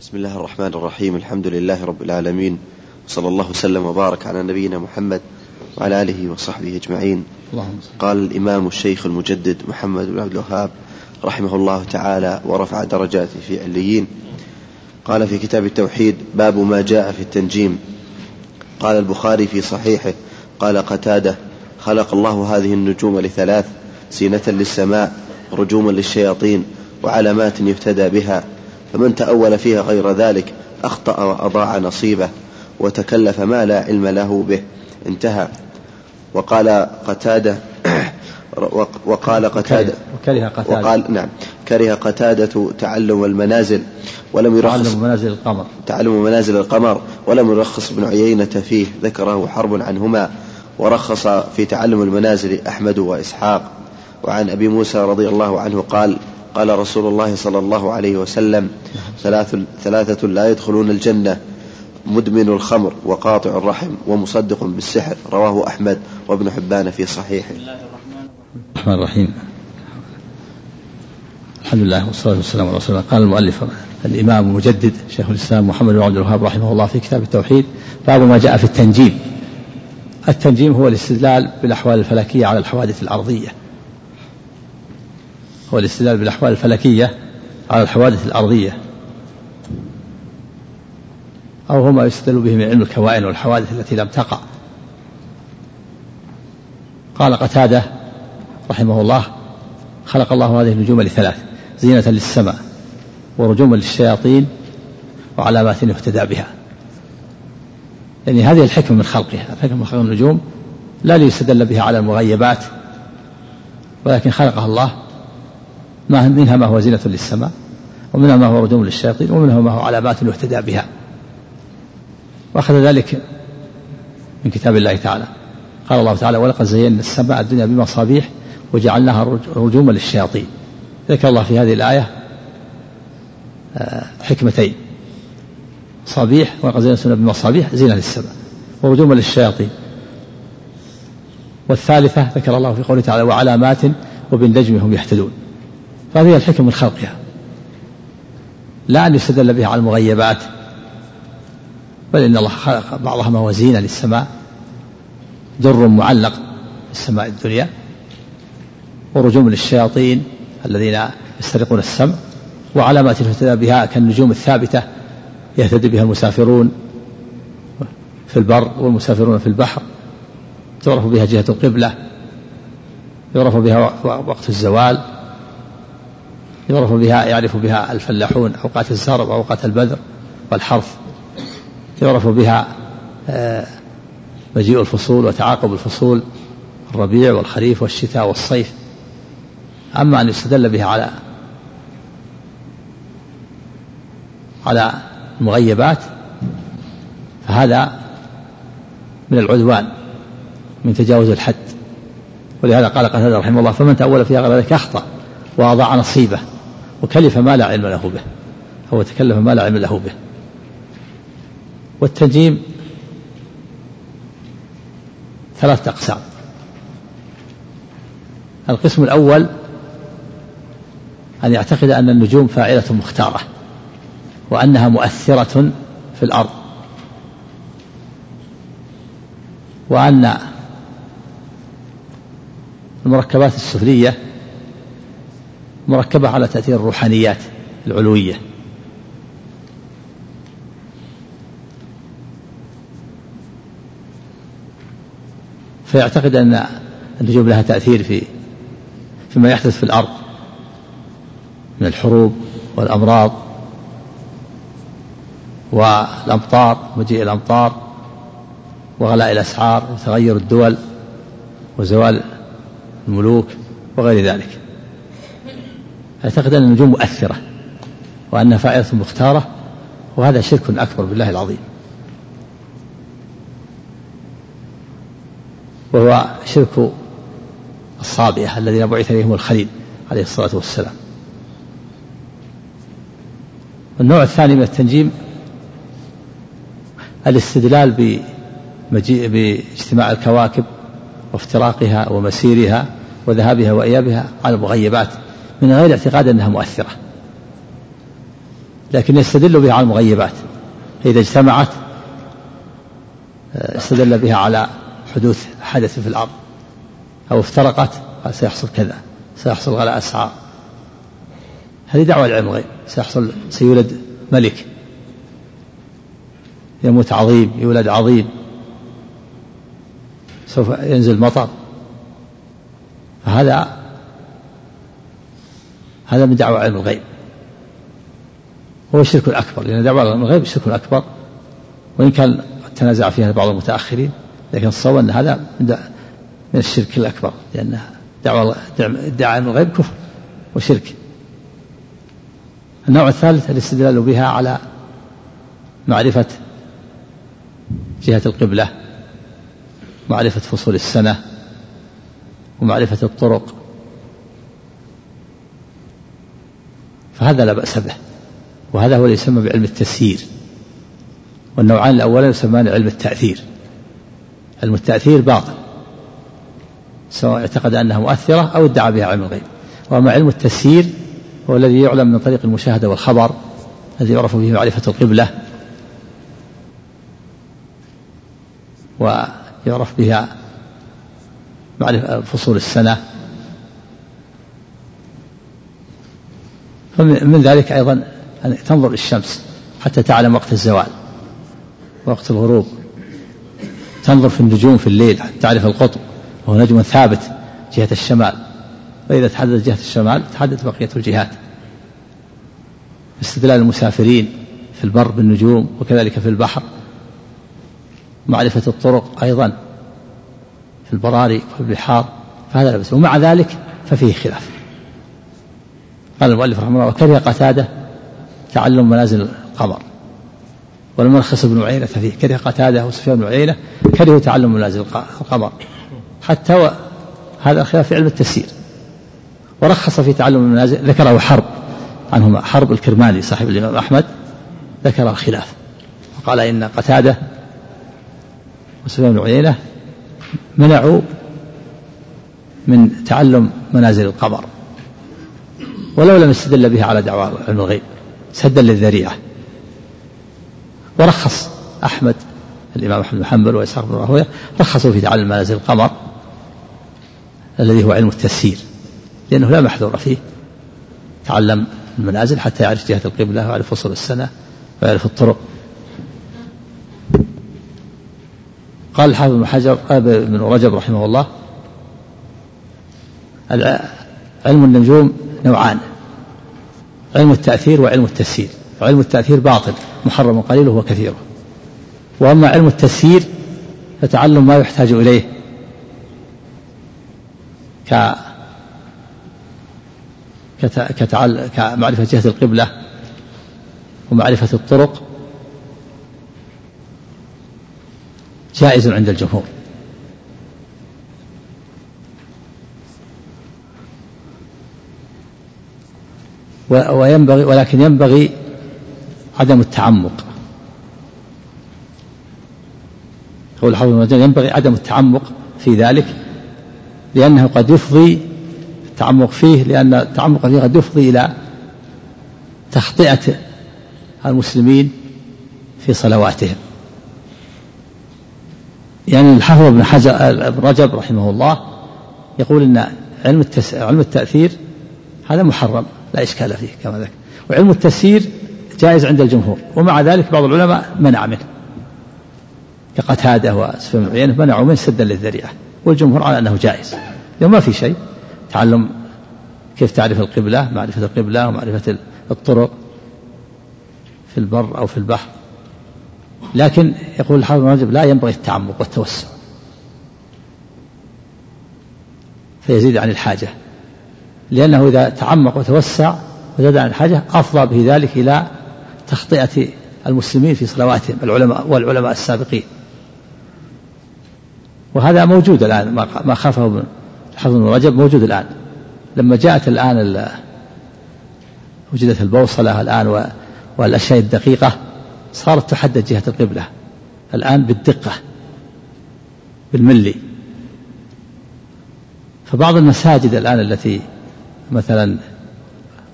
بسم الله الرحمن الرحيم. الحمد لله رب العالمين. صلى الله وسلم وبارك على نبينا محمد وعلى آله وصحبه أجمعين. قال الإمام الشيخ المجدد محمد بن عبد الوهاب رحمه الله تعالى ورفع درجاته في عليين قال في كتاب التوحيد باب ما جاء في التنجيم. قال البخاري في صحيحه قال قتادة خلق الله هذه النجوم لثلاث زينة للسماء رجوما للشياطين وعلامات يهتدى بها. فمن تأول فيها غير ذلك أخطأ وأضاع نصيبه وتكلف ما لا علم له به. انتهى. وقال قتادة وقال قتادة وكره قتادة. وقال نعم. كره قتادة تعلم المنازل ولم يرخص تعلم منازل القمر. تعلم منازل القمر ولم يرخص ابن عيينة فيه. ذكره حرب عنهما ورخص في تعلم المنازل أحمد وإسحاق. وعن أبي موسى رضي الله عنه قال قال رسول الله صلى الله عليه وسلم ثلاث ثلاثة لا يدخلون الجنة مدمن الخمر وقاطع الرحم ومصدق بالسحر رواه أحمد وابن حبان في صحيحه. الرحمن الرحيم. الحمد لله والصلاة والسلام على رسول الله. قال المؤلف الإمام المجدد شيخ الإسلام محمد بن عبد الوهاب رحمه الله في كتاب التوحيد باب ما جاء في التنجيم. التنجيم هو الاستدلال بالأحوال الفلكية على الحوادث الأرضية. هو الاستدلال بالأحوال الفلكية على الحوادث الأرضية. أو هو ما يستدل به من علم الكوائن والحوادث التي لم تقع. قال قتادة رحمه الله خلق الله هذه النجوم لثلاث زينة للسماء ورجوما للشياطين وعلامات يهتدى بها. يعني هذه الحكمة من خلقها. الحكمة من خلق النجوم لا ليستدل بها على المغيبات ولكن خلقها الله ما منها ما هو زينة للسماء ومنها ما هو رجوم للشياطين ومنها ما هو علامات يهتدى بها. وأخذ ذلك من كتاب الله تعالى. قال الله تعالى ولقد زينا السماء الدنيا بمصابيح وجعلناها رجوما للشياطين. ذكر الله في هذه الآية آه، حكمتين. صبيح ولقد زينا السماء بمصابيح زينة للسماء ورجوما للشياطين. والثالثة ذكر الله في قوله تعالى وعلامات وبالنجم هم يهتدون. فهذه الحكم من خلقها لا أن يستدل بها على المغيبات بل إن الله خلق بعضها زينة للسماء در معلق في السماء الدنيا ورجوم للشياطين الذين يسترقون السمع وعلامات يهتدى بها كالنجوم الثابتة يهتدي بها المسافرون في البر والمسافرون في البحر تعرف بها جهة القبلة يعرف بها وقت الزوال. يعرف بها يعرف بها الفلاحون أوقات الزرع وأوقات البذر والحرث. يعرف بها آه، مجيء الفصول وتعاقب الفصول الربيع والخريف والشتاء والصيف. أما أن يستدل بها على على المغيبات فهذا من العدوان من تجاوز الحد. ولهذا قال قتادة رحمه الله فمن تأول فيها غير ذلك أخطأ وأضاع نصيبه. وكلف ما لا علم له به. هو تكلف ما لا علم له به. والتنجيم ثلاثة أقسام. القسم الأول أن يعتقد أن النجوم فاعلة مختارة وأنها مؤثرة في الأرض. وأن المركبات السفلية مركبة على تأثير الروحانيات العلوية. فيعتقد أن النجوم لها تأثير في فيما يحدث في الأرض من الحروب والأمراض والأمطار مجيء الأمطار وغلاء الأسعار وتغير الدول وزوال الملوك وغير ذلك. يعتقد أن النجوم مؤثرة وأنها فاعلة مختارة وهذا شرك أكبر بالله العظيم. وهو شرك الصابئة الذين بعث إليهم الخليل عليه الصلاة والسلام. النوع الثاني من التنجيم الاستدلال بمجيء باجتماع الكواكب وافتراقها ومسيرها وذهابها وإيابها على المغيبات. من غير اعتقاد أنها مؤثرة. لكن يستدل بها على المغيبات. فإذا اجتمعت آه، استدل بها على حدوث حدث في الأرض. أو افترقت سيحصل كذا سيحصل غلاء أسعار. هذه دعوة العلم الغيب سيحصل سيولد ملك. يموت عظيم يولد عظيم. سوف ينزل مطر. فهذا هذا من دعوة علم الغيب. هو الشرك الأكبر لأن دعوة علم الغيب الشرك الأكبر وإن كان تنازع فيها بعض المتأخرين لكن الصواب أن هذا من الشرك الأكبر لأن دعوة ادعاء علم الغيب كفر وشرك. النوع الثالث الاستدلال بها على معرفة جهة القبلة معرفة فصول السنة ومعرفة الطرق. فهذا لا بأس به. وهذا هو اللي يسمى بعلم التسيير والنوعان الأولان يسمان علم التأثير. علم التأثير باطل. سواء اعتقد أنها مؤثرة أو ادعى بها علم الغيب. وأما علم التسيير هو الذي يعلم من طريق المشاهدة والخبر الذي يعرف به معرفة القبلة ويعرف بها معرفة فصول السنة ومن ذلك أيضا أن تنظر الشمس حتى تعلم وقت الزوال وقت الغروب. تنظر في النجوم في الليل حتى تعرف القطب وهو نجم ثابت جهة الشمال. وإذا تحدد جهة الشمال تحدد بقية الجهات. استدلال المسافرين في البر بالنجوم وكذلك في البحر. معرفة الطرق أيضا في البراري والبحار فهذا لا بس ومع ذلك ففيه خلاف. قال المؤلف رحمه الله وكره قتادة تعلم منازل القمر والمرخص بن عيينة فيه كره قتادة وسفيان بن عيينة كرهوا تعلم منازل القمر حتى و... هذا خلاف في علم التفسير. ورخص في تعلم المنازل ذكره حرب. عنهما حرب الكرماني صاحب الإمام أحمد ذكر الخلاف. وقال إن قتادة وسفيان بن عيينة منعوا من تعلم منازل القمر ولو لم يستدل بها على دعوى علم الغيب سدا للذريعة. ورخص أحمد الإمام أحمد بن حنبل وإسحاق بن راهوية رخصوا في تعلم منازل القمر الذي هو علم التسيير لأنه لا محذور فيه تعلم المنازل حتى يعرف جهة القبلة ويعرف فصول السنة ويعرف الطرق. قال الحافظ بن حجر بن رجب رحمه الله علم النجوم نوعان. علم التأثير وعلم التسيير علم التأثير باطل محرم قليله وكثيره. وأما علم التسيير فتعلم ما يحتاج إليه. ك كتعل... كمعرفة جهة القبلة ومعرفة الطرق جائز عند الجمهور. وينبغي ولكن ينبغي عدم التعمق قول الحافظ بن ينبغي عدم التعمق في ذلك لأنه قد يفضي التعمق فيه لأن التعمق فيه قد يفضي إلى تخطئة المسلمين في صلواتهم يعني الحافظ ابن حجر ابن رجب رحمه الله يقول إن علم. علم التأثير هذا محرم لا إشكال فيه كما ذكر. وعلم التسيير جائز عند الجمهور ومع ذلك بعض العلماء منع منه. كقتاده وسفيان بن عيينة منعوا منه سدا للذريعة والجمهور على أنه جائز. لأنه ما في شيء. تعلم كيف تعرف القبلة معرفة القبلة ومعرفة الطرق في البر أو في البحر. لكن يقول الحافظ بن رجب لا ينبغي التعمق والتوسع. فيزيد عن الحاجة. لأنه إذا تعمق وتوسع وزاد عن الحاجة أفضى به ذلك إلى تخطئة المسلمين في صلواتهم العلماء والعلماء السابقين. وهذا موجود الآن ما خافه الحافظ بن رجب موجود الآن. لما جاءت الآن وجدت البوصلة الآن والأشياء الدقيقة صارت تحدد جهة القبلة. الآن بالدقة بالملي. فبعض المساجد الآن التي مثلا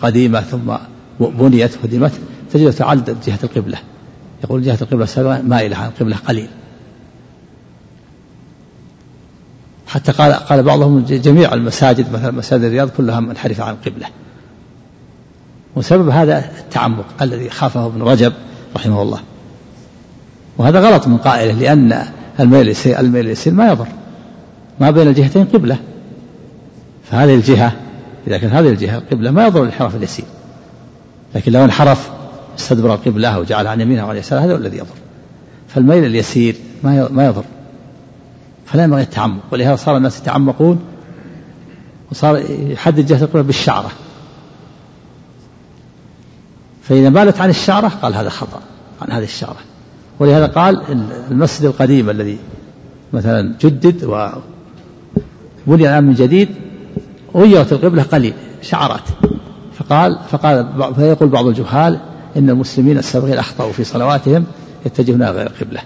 قديمة ثم بنيت وهدمت تجد تعدد جهة القبلة. يقول جهة القبلة السابقة مائلة عن القبلة قليل. حتى قال قال بعضهم جميع المساجد مثلا مساجد الرياض كلها منحرفة عن القبلة. وسبب هذا التعمق الذي خافه ابن رجب رحمه الله. وهذا غلط من قائله لأن الميل يسير الميل يسير ما يضر. ما بين الجهتين قبلة. فهذه الجهة إذا كانت هذه الجهة القبلة ما يضر الانحراف اليسير. لكن لو انحرف استدبر القبلة وجعل عن يمينه وعن يساره هذا هو الذي يضر. فالميل اليسير ما ما يضر. فلا ينبغي التعمق ولهذا صار الناس يتعمقون وصار يحدد جهة القبلة بالشعرة. فإذا مالت عن الشعرة قال هذا خطأ عن هذه الشعرة. ولهذا قال المسجد القديم الذي مثلا جدد وبني الآن من جديد غيرت القبلة قليل شعرات فقال فقال فيقول بعض الجهال إن المسلمين السابقين أخطأوا في صلواتهم يتجهون غير القبلة.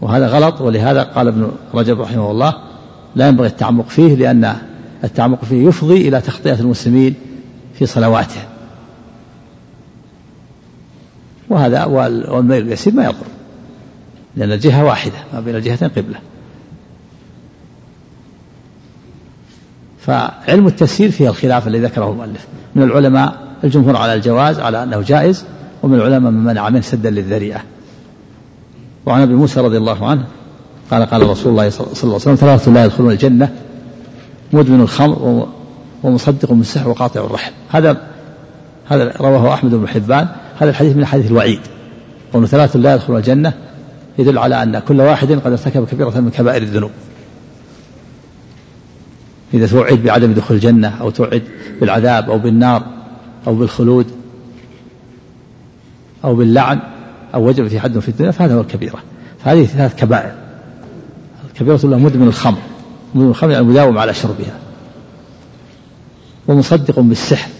وهذا غلط ولهذا قال ابن رجب رحمه الله لا ينبغي التعمق فيه لأن التعمق فيه يفضي إلى تخطئة المسلمين في صلواتهم. وهذا والميل اليسير ما يضر لأن الجهة واحدة ما بين الجهتين قبلة. فعلم التفسير فيه الخلاف الذي ذكره المؤلف. من العلماء الجمهور على الجواز على أنه جائز ومن العلماء من منع منه سدا للذريعة. وعن أبي موسى رضي الله عنه قال قال رسول الله صلى الله عليه وسلم ثلاثة لا يدخلون الجنة مدمن الخمر ومصدق بالسحر وقاطع الرحم. هذا هذا رواه أحمد بن حبان. هذا الحديث من حديث الوعيد. قول ثلاثة لا يدخلون الجنة يدل على أن كل واحد قد ارتكب كبيرة من كبائر الذنوب. إذا توعد بعدم دخول الجنة أو توعد بالعذاب أو بالنار أو بالخلود أو باللعن أو وجب في حد في الدنيا فهذا هو الكبيرة. فهذه ثلاث كبائر. الكبيرة الأولى مدمن الخمر. مدمن الخمر يعني مداوم على شربها. ومصدق بالسحر.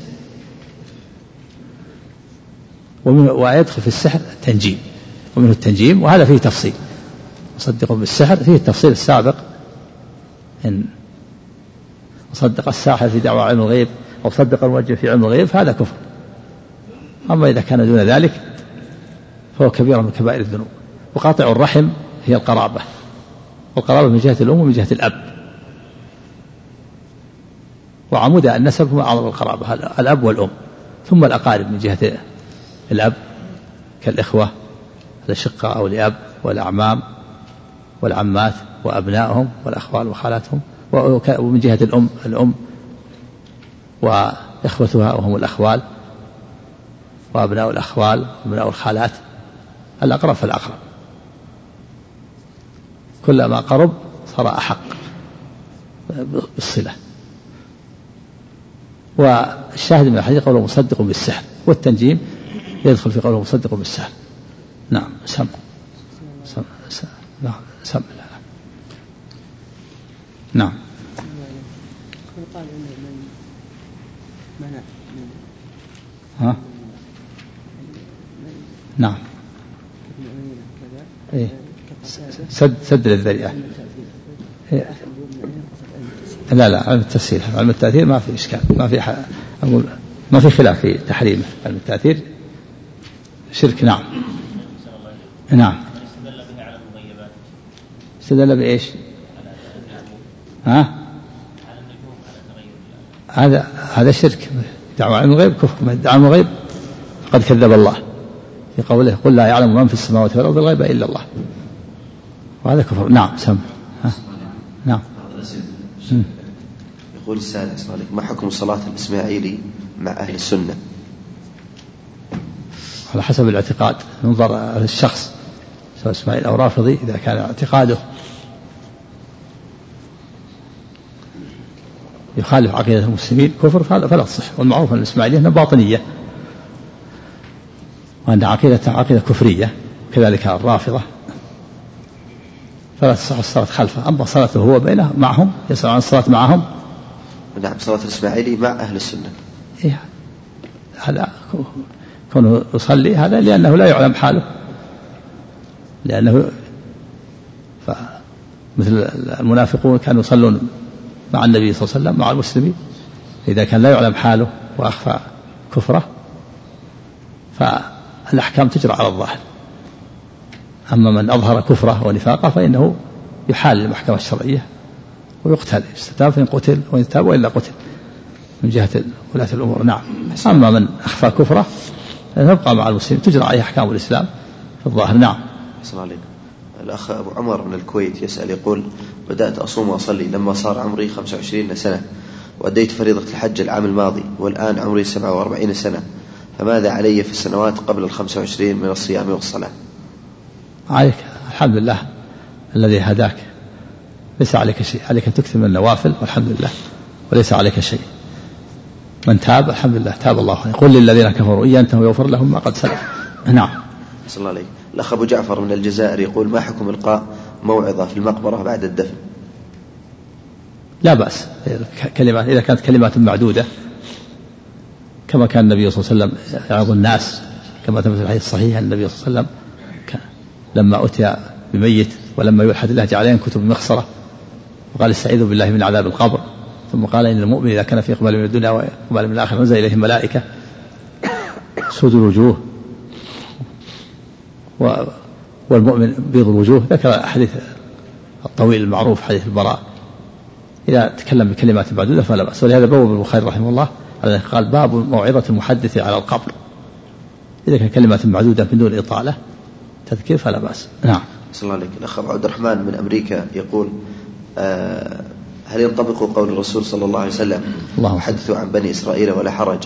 ويدخل في السحر التنجيم. ومنه التنجيم وهذا فيه تفصيل. مصدق بالسحر فيه التفصيل السابق إن وصدق الساحر في دعوى علم الغيب أو صدق الموجه في علم الغيب فهذا كفر. أما إذا كان دون ذلك فهو كبيرة من كبائر الذنوب. وقاطع الرحم هي القرابة. والقرابة من جهة الأم ومن جهة الأب. وعمود النسب هو أعظم القرابة الأب والأم. ثم الأقارب من جهة الأب كالإخوة الأشقة أو الأب والأعمام والعمات وأبنائهم والأخوال وخالاتهم. ومن جهة الأم الأم وإخوتها وهم الأخوال وأبناء الأخوال وأبناء الخالات الأقرب فالأقرب. كلما قرب صار أحق بالصلة. والشاهد من الحديث قوله مصدق بالسحر والتنجيم يدخل في قوله مصدق بالسحر. نعم سم. سم سم نعم سم. نعم. يقال من منع ها؟ نعم. إيه؟ سد سد للذريعة. إيه؟ لا لا علم التفسير. علم التأثير ما في إشكال. ما في أقول ما في خلاف في تحريمه. علم التأثير. شرك نعم. نعم. استدل بإيش؟ ها؟ هذا هذا شرك. دعوة علم الغيب كفر. دعوة علم الغيب قد كذب الله. في قوله قل لا يعلم من في السماوات والأرض الغيب إلا الله. وهذا كفر. نعم سم. ها. نعم. يقول السائل ما حكم صلاة الإسماعيلي مع أهل السنة؟ على حسب الاعتقاد. ينظر الشخص سواء إسماعيل أو رافضي إذا كان اعتقاده. يخالف عقيدة المسلمين كفر فلا تصح. والمعروف أن الإسماعيلية أنها باطنية. وأن عقيدة عقيدة كفرية كذلك الرافضة. فلا تصح الصلاة خلفه أما صلاته هو بينه معهم يسأل عن الصلاة معهم. نعم صلاة الإسماعيلي مع أهل السنة. إيه. هذا كونه يصلي هذا لأنه لا يعلم حاله. لأنه مثل المنافقون كانوا يصلون مع النبي صلى الله عليه وسلم مع المسلمين. إذا كان لا يعلم حاله وأخفى كفره فالأحكام تجرى على الظاهر. أما من أظهر كفره ونفاقه فإنه يحال المحكمة الشرعية ويقتل يستتاب فإن قتل وإن تاب وإلا قتل من جهة ولاة الأمور. نعم. أما من أخفى كفره فيبقى مع المسلمين. تجرى عليه أحكام الإسلام في الظاهر. نعم. الأخ أبو عمر من الكويت يسأل يقول بدأت أصوم وأصلي لما صار عمري 25 سنة وأديت فريضة الحج العام الماضي والآن عمري 47 سنة فماذا علي في السنوات قبل ال 25 من الصيام والصلاة؟ عليك. الحمد لله الذي هداك. ليس عليك شيء. عليك أن تكثر من النوافل والحمد لله. وليس عليك شيء. من تاب الحمد لله. تاب الله قل للذين كفروا إن ينتهوا يغفر لهم ما قد سلف. نعم. صلى الله عليه الأخ أبو جعفر من الجزائر يقول ما حكم إلقاء؟ موعظة في المقبرة بعد الدفن. لا بأس. كلمات إذا كانت كلمات معدودة كما كان النبي صلى الله عليه وسلم يعظ الناس كما ثبت في الحديث الصحيح أن النبي صلى الله عليه وسلم لما أتي بميت ولما يلحد الله جعل ينكت بمخصرة وقال استعيذوا بالله من عذاب القبر. ثم قال إن المؤمن إذا كان في إقبال من الدنيا وإقبال من الآخرة نزل إليه الملائكة. سود الوجوه. والمؤمن بيض الوجوه ذكر حديث الطويل المعروف حديث البراء. إذا تكلم بكلمات معدودة فلا بأس. ولهذا بوب البخاري رحمه الله قال باب موعظة المحدث على القبر. إذا كان كلمات معدودة بدون إطالة تذكير فلا بأس. نعم. صلى الله عليك الأخ عبد الرحمن من أمريكا يقول آه هل ينطبق قول الرسول صلى الله عليه وسلم الله حدثوا عن بني إسرائيل ولا حرج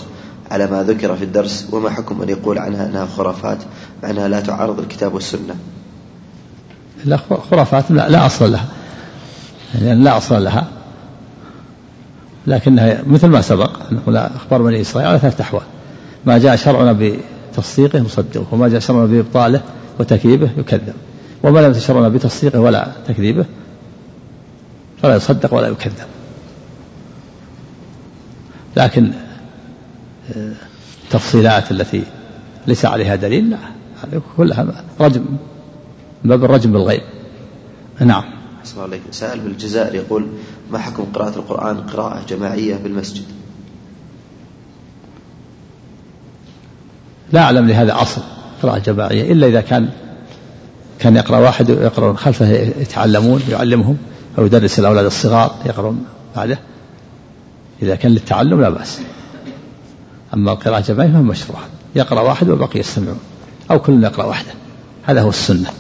على ما ذكر في الدرس وما حكم من يقول عنها أنها خرافات مع أنها لا تعارض الكتاب والسنة؟ لا خرافات لا, لا أصل لها. يعني لا أصل لها. لكنها مثل ما سبق نقول أخبار بني إسرائيل على ثلاثة أحوال. ما جاء شرعنا بتصديقه نصدقه وما جاء شرعنا بإبطاله وتكذيبه يكذب. وما لم تشرعنا بتصديقه ولا تكذيبه فلا يصدق ولا يكذب. لكن التفصيلات آه، التي ليس عليها دليل لا كلها رجم. باب الرجم بالغيب. نعم. الله عليك. سائل في الجزائر يقول ما حكم قراءة القرآن قراءة جماعية بالمسجد لا أعلم لهذا أصل قراءة جماعية إلا إذا كان كان يقرأ واحد ويقرأون خلفه يتعلمون يعلمهم أو يدرس الأولاد الصغار يقرأون بعده. إذا كان للتعلم لا بأس. أما القراءة جماعية فهي مشروعة يقرأ واحد والبقية يستمعون أو كل يقرأ وحده هذا هو السنة.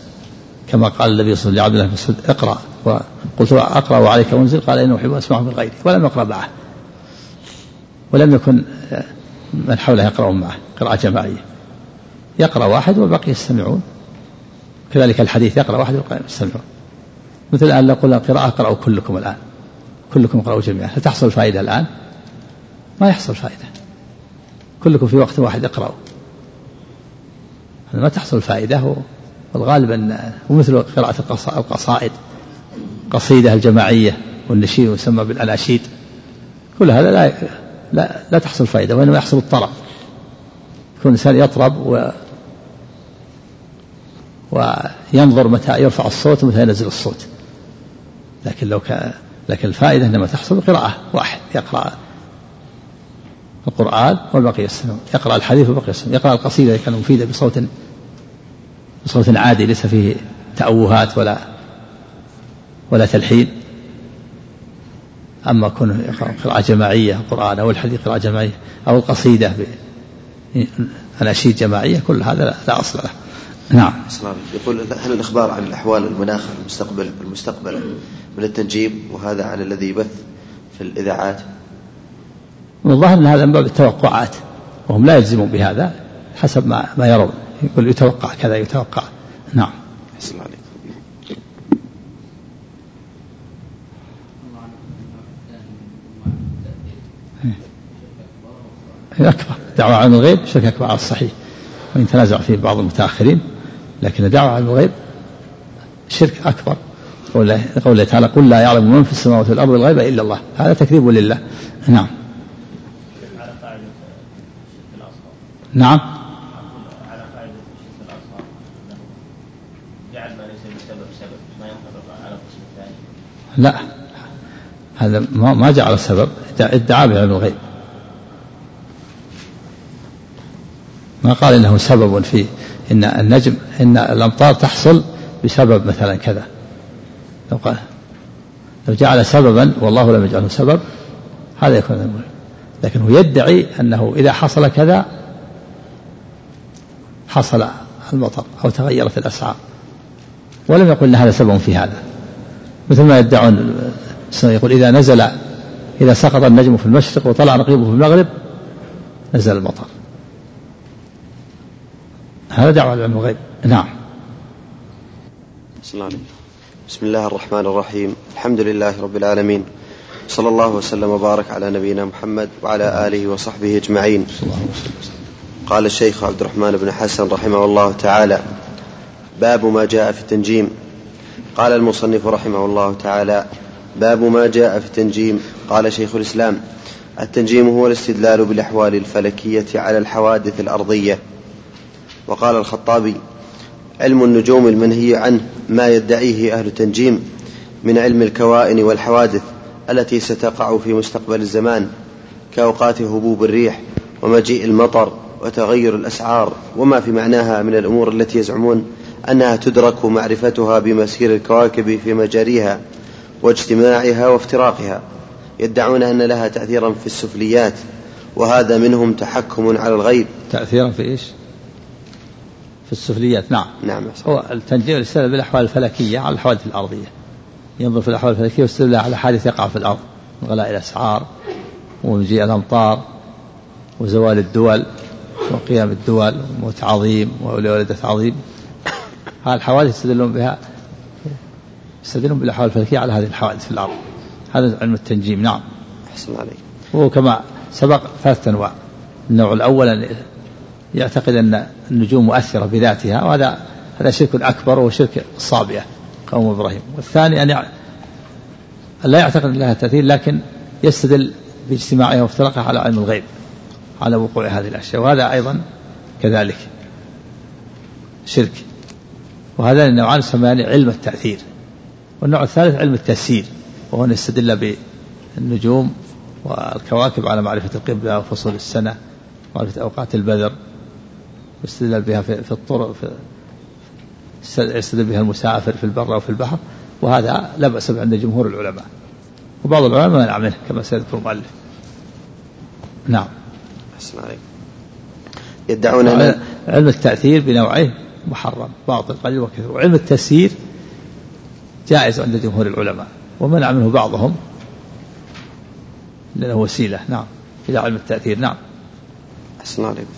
كما قال النبي صلى الله عليه وسلم مسعود اقرأ. وقلت أقرأ وعليك أنزل قال إنه أحب أسمعه من غيري ولم يقرأ معه. ولم يكن من حوله يقرأون معه. قراءة جماعية. يقرأ واحد والبقية يستمعون. كذلك الحديث يقرأ واحد والبقية يستمعون. مثل الآن لو قلنا قراءة اقرأوا كلكم الآن. كلكم اقرأوا جميعا. هل تحصل فائدة الآن؟ ما يحصل فائدة. كلكم في وقت واحد اقرأوا. ما تحصل فائدة والغالب ومثل قراءة القصائد قصيدة الجماعية والنشيد يسمى بالأناشيد. كل هذا لا لا, لا تحصل فائدة وإنما يحصل الطرب يكون الإنسان يطرب و وينظر متى يرفع الصوت ومتى ينزل الصوت. لكن لو كان لكن الفائدة إنما تحصل بقراءة واحد يقرأ القرآن والبقية يستمعون يقرأ الحديث والبقية يستمعون يقرأ القصيدة إذا كان مفيدة بصوت بصوت عادي ليس فيه تأوهات ولا ولا تلحين. أما كونه يقرأ قراءة جماعية القرآن أو الحديث قراءة جماعية أو القصيدة أناشيد جماعية كل هذا لا أصل له. نعم. يقول هل الإخبار عن الأحوال المناخ المستقبل المستقبل من التنجيم؟ وهذا عن الذي يبث في الإذاعات. من الظاهر أن هذا من باب التوقعات وهم لا يلزمون بهذا. حسب ما ما يرون يقول يتوقع كذا يتوقع. نعم. الله عليك أكبر. دعوة عن الغيب شرك أكبر على الصحيح. وإن تنازع فيه بعض المتأخرين لكن دعوة عن الغيب شرك أكبر. قوله تعالى قل لا يعلم من في السماوات والأرض الغيب إلا الله. هذا تكذيب لله. نعم. نعم على قاعدة الأصغر جعل ما ليس بسبب سبب ما ينطبق على القسم الثاني لا. هذا ما جعل سبب ادعى بعلم الغيب. ما قال إنه سبب في إن النجم إن الأمطار تحصل بسبب مثلا كذا. لو قال لو جعل سببا والله لم يجعله سبب هذا يكون لكن هو يدعي أنه إذا حصل كذا حصل المطر أو تغيرت الأسعار. ولم يقل أن هذا سبب في هذا. مثل ما يدعون يقول إذا نزل إذا سقط النجم في المشرق وطلع نقيبه في المغرب نزل المطر. هذا دعوة علم الغيب. نعم. بسم الله الرحمن الرحيم. الحمد لله رب العالمين. صلى الله وسلم وبارك على نبينا محمد وعلى آله وصحبه أجمعين. قال الشيخ عبد الرحمن بن حسن رحمه الله تعالى باب ما جاء في التنجيم. قال المصنف رحمه الله تعالى باب ما جاء في التنجيم. قال شيخ الإسلام التنجيم هو الاستدلال بالأحوال الفلكية على الحوادث الأرضية. وقال الخطابي علم النجوم المنهي عنه ما يدعيه أهل التنجيم من علم الكوائن والحوادث التي ستقع في مستقبل الزمان كأوقات هبوب الريح ومجيء المطر وتغير الأسعار وما في معناها من الأمور التي يزعمون أنها تدرك معرفتها بمسير الكواكب في مجاريها واجتماعها وافتراقها يدعون أن لها تأثيرا في السفليات وهذا منهم تحكم على الغيب. تأثيرا في إيش؟ في السفليات نعم. نعم هو التنجيم يستدل بالأحوال الفلكية على الحوادث الأرضية. ينظر في الأحوال الفلكية ويستدل على حادث يقع في الأرض من غلاء الأسعار ومجيء الأمطار وزوال الدول وقيام الدول وموت عظيم وولدة عظيم الحوادث يستدلون بها يستدلون بالأحوال الفلكية على هذه الحوادث في الأرض. هذا علم التنجيم نعم. أحسن عليك. وهو كما سبق ثلاثة أنواع. النوع الأول يعتقد أن النجوم مؤثرة بذاتها وهذا هذا شرك أكبر وهو شرك الصابئة قوم إبراهيم. والثاني أن يع... لا يعتقد لها تأثير لكن يستدل باجتماعها وافتراقها على علم الغيب على وقوع هذه الأشياء. وهذا أيضا كذلك شرك. وهذان النوعان يسميان علم التأثير والنوع الثالث علم التسيير وهو أن يستدل بالنجوم والكواكب على معرفة القبلة وفصول السنة معرفة أوقات البذر يستدل بها في, الطرق في يستدل بها المسافر في البر وفي البحر وهذا لا بأس به عند جمهور العلماء وبعض العلماء منع منه كما سيذكر المؤلف. نعم. يدعون علم التأثير بنوعين. محرم باطل قليل وكثير وعلم التسيير جائز عند جمهور العلماء ومنع منه بعضهم لأنه وسيلة. نعم إلى علم التأثير. نعم. أحسن عليكم.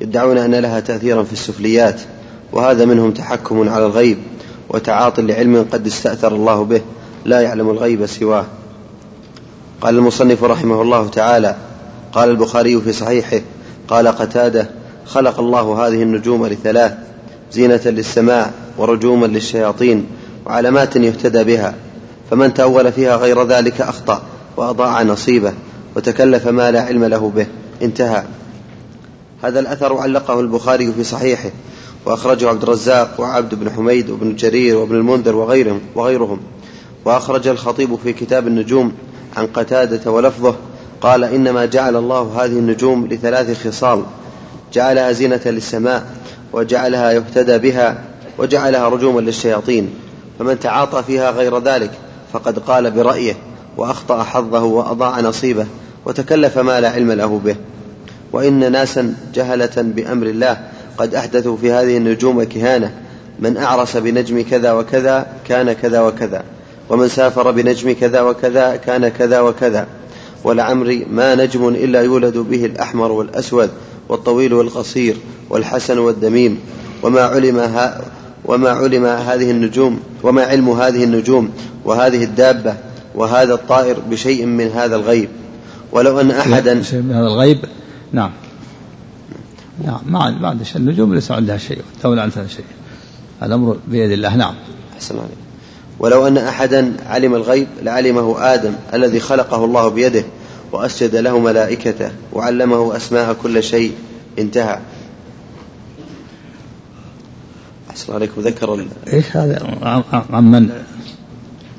يدعون أن لها تأثيرا في السفليات وهذا منهم تحكم على الغيب وتعاطي لعلم قد استأثر الله به لا يعلم الغيب سواه. قال المصنف رحمه الله تعالى قال البخاري في صحيحه قال قتادة خلق الله هذه النجوم لثلاث زينة للسماء ورجوما للشياطين وعلامات يهتدى بها فمن تأول فيها غير ذلك أخطأ وأضاع نصيبه وتكلف ما لا علم له به. انتهى. هذا الأثر علقه البخاري في صحيحه وأخرجه عبد الرزاق وعبد بن حميد وابن جرير وابن المنذر وغيرهم وغيرهم. وأخرج الخطيب في كتاب النجوم عن قتادة ولفظه قال إنما جعل الله هذه النجوم لثلاث خصال جعلها زينة للسماء وجعلها يهتدى بها وجعلها رجوما للشياطين. فمن تعاطى فيها غير ذلك فقد قال برأيه وأخطأ حظه وأضاع نصيبه وتكلف ما لا علم له به. وإن ناسا جهلة بأمر الله قد أحدثوا في هذه النجوم كهانة. من أعرس بنجم كذا وكذا كان كذا وكذا. ومن سافر بنجم كذا وكذا كان كذا وكذا. ولعمري ما نجم إلا يولد به الأحمر والأسود. والطويل والقصير والحسن والدميم وما علم ها وما علم هذه النجوم وما علم هذه النجوم وهذه الدابة وهذا الطائر بشيء من هذا الغيب. ولو أن أحدا شيء من هذا الغيب؟ نعم. نعم ما ما عندها شيء. النجوم ليس عندها شيء والدولة عندها شيء الأمر بيد الله. نعم. أحسن عليك. ولو أن أحدا علم الغيب لعلمه آدم الذي خلقه الله بيده وأسجد له ملائكته وعلمه أسماء كل شيء. انتهى. أحسن عليكم. ذكر. إيش هذا؟ عن من؟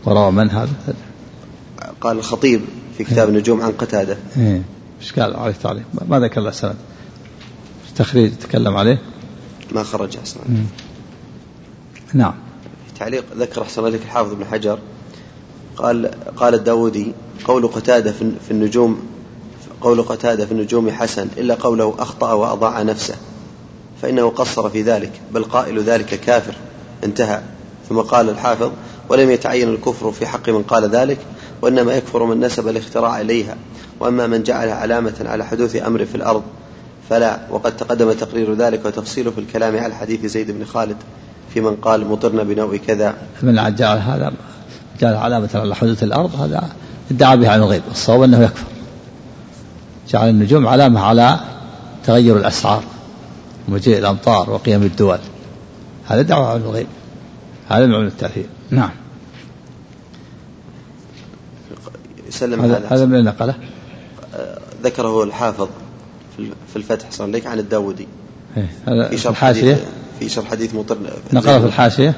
وروى من هذا؟ قال الخطيب في كتاب النجوم عن قتادة. إيه. إيش قال؟ عليه التعليق. ما ذكر له سند. التخريج تكلم عليه؟ ما خرج أحسن نعم. تعليق ذكر أحسن لك الحافظ بن حجر. قال قال الداودي قول قتادة في النجوم قول قتادة في النجوم حسن إلا قوله أخطأ وأضاع نفسه فإنه قصر في ذلك بل قائل ذلك كافر انتهى. ثم قال الحافظ ولم يتعين الكفر في حق من قال ذلك وإنما يكفر من نسب الاختراع إليها وأما من جعلها علامة على حدوث أمر في الأرض فلا. وقد تقدم تقرير ذلك وتفصيله في الكلام على حديث زيد بن خالد في من قال مطرنا بنوء كذا. من جعل هذا جعل علامة على حدوث الأرض هذا ادعى بها عن الغيب الصواب أنه يكفر. جعل النجوم علامة على تغير الأسعار ومجيء الأمطار وقيم الدول. هذا دعوة عن الغيب هذا من التأثير. نعم. سلم هذا هذا من نقله ذكره الحافظ في الفتح صلى الله عن الداودي. إيه، هذا في شرح الحاشية. في شرح حديث مطر نقلة في الحاشية.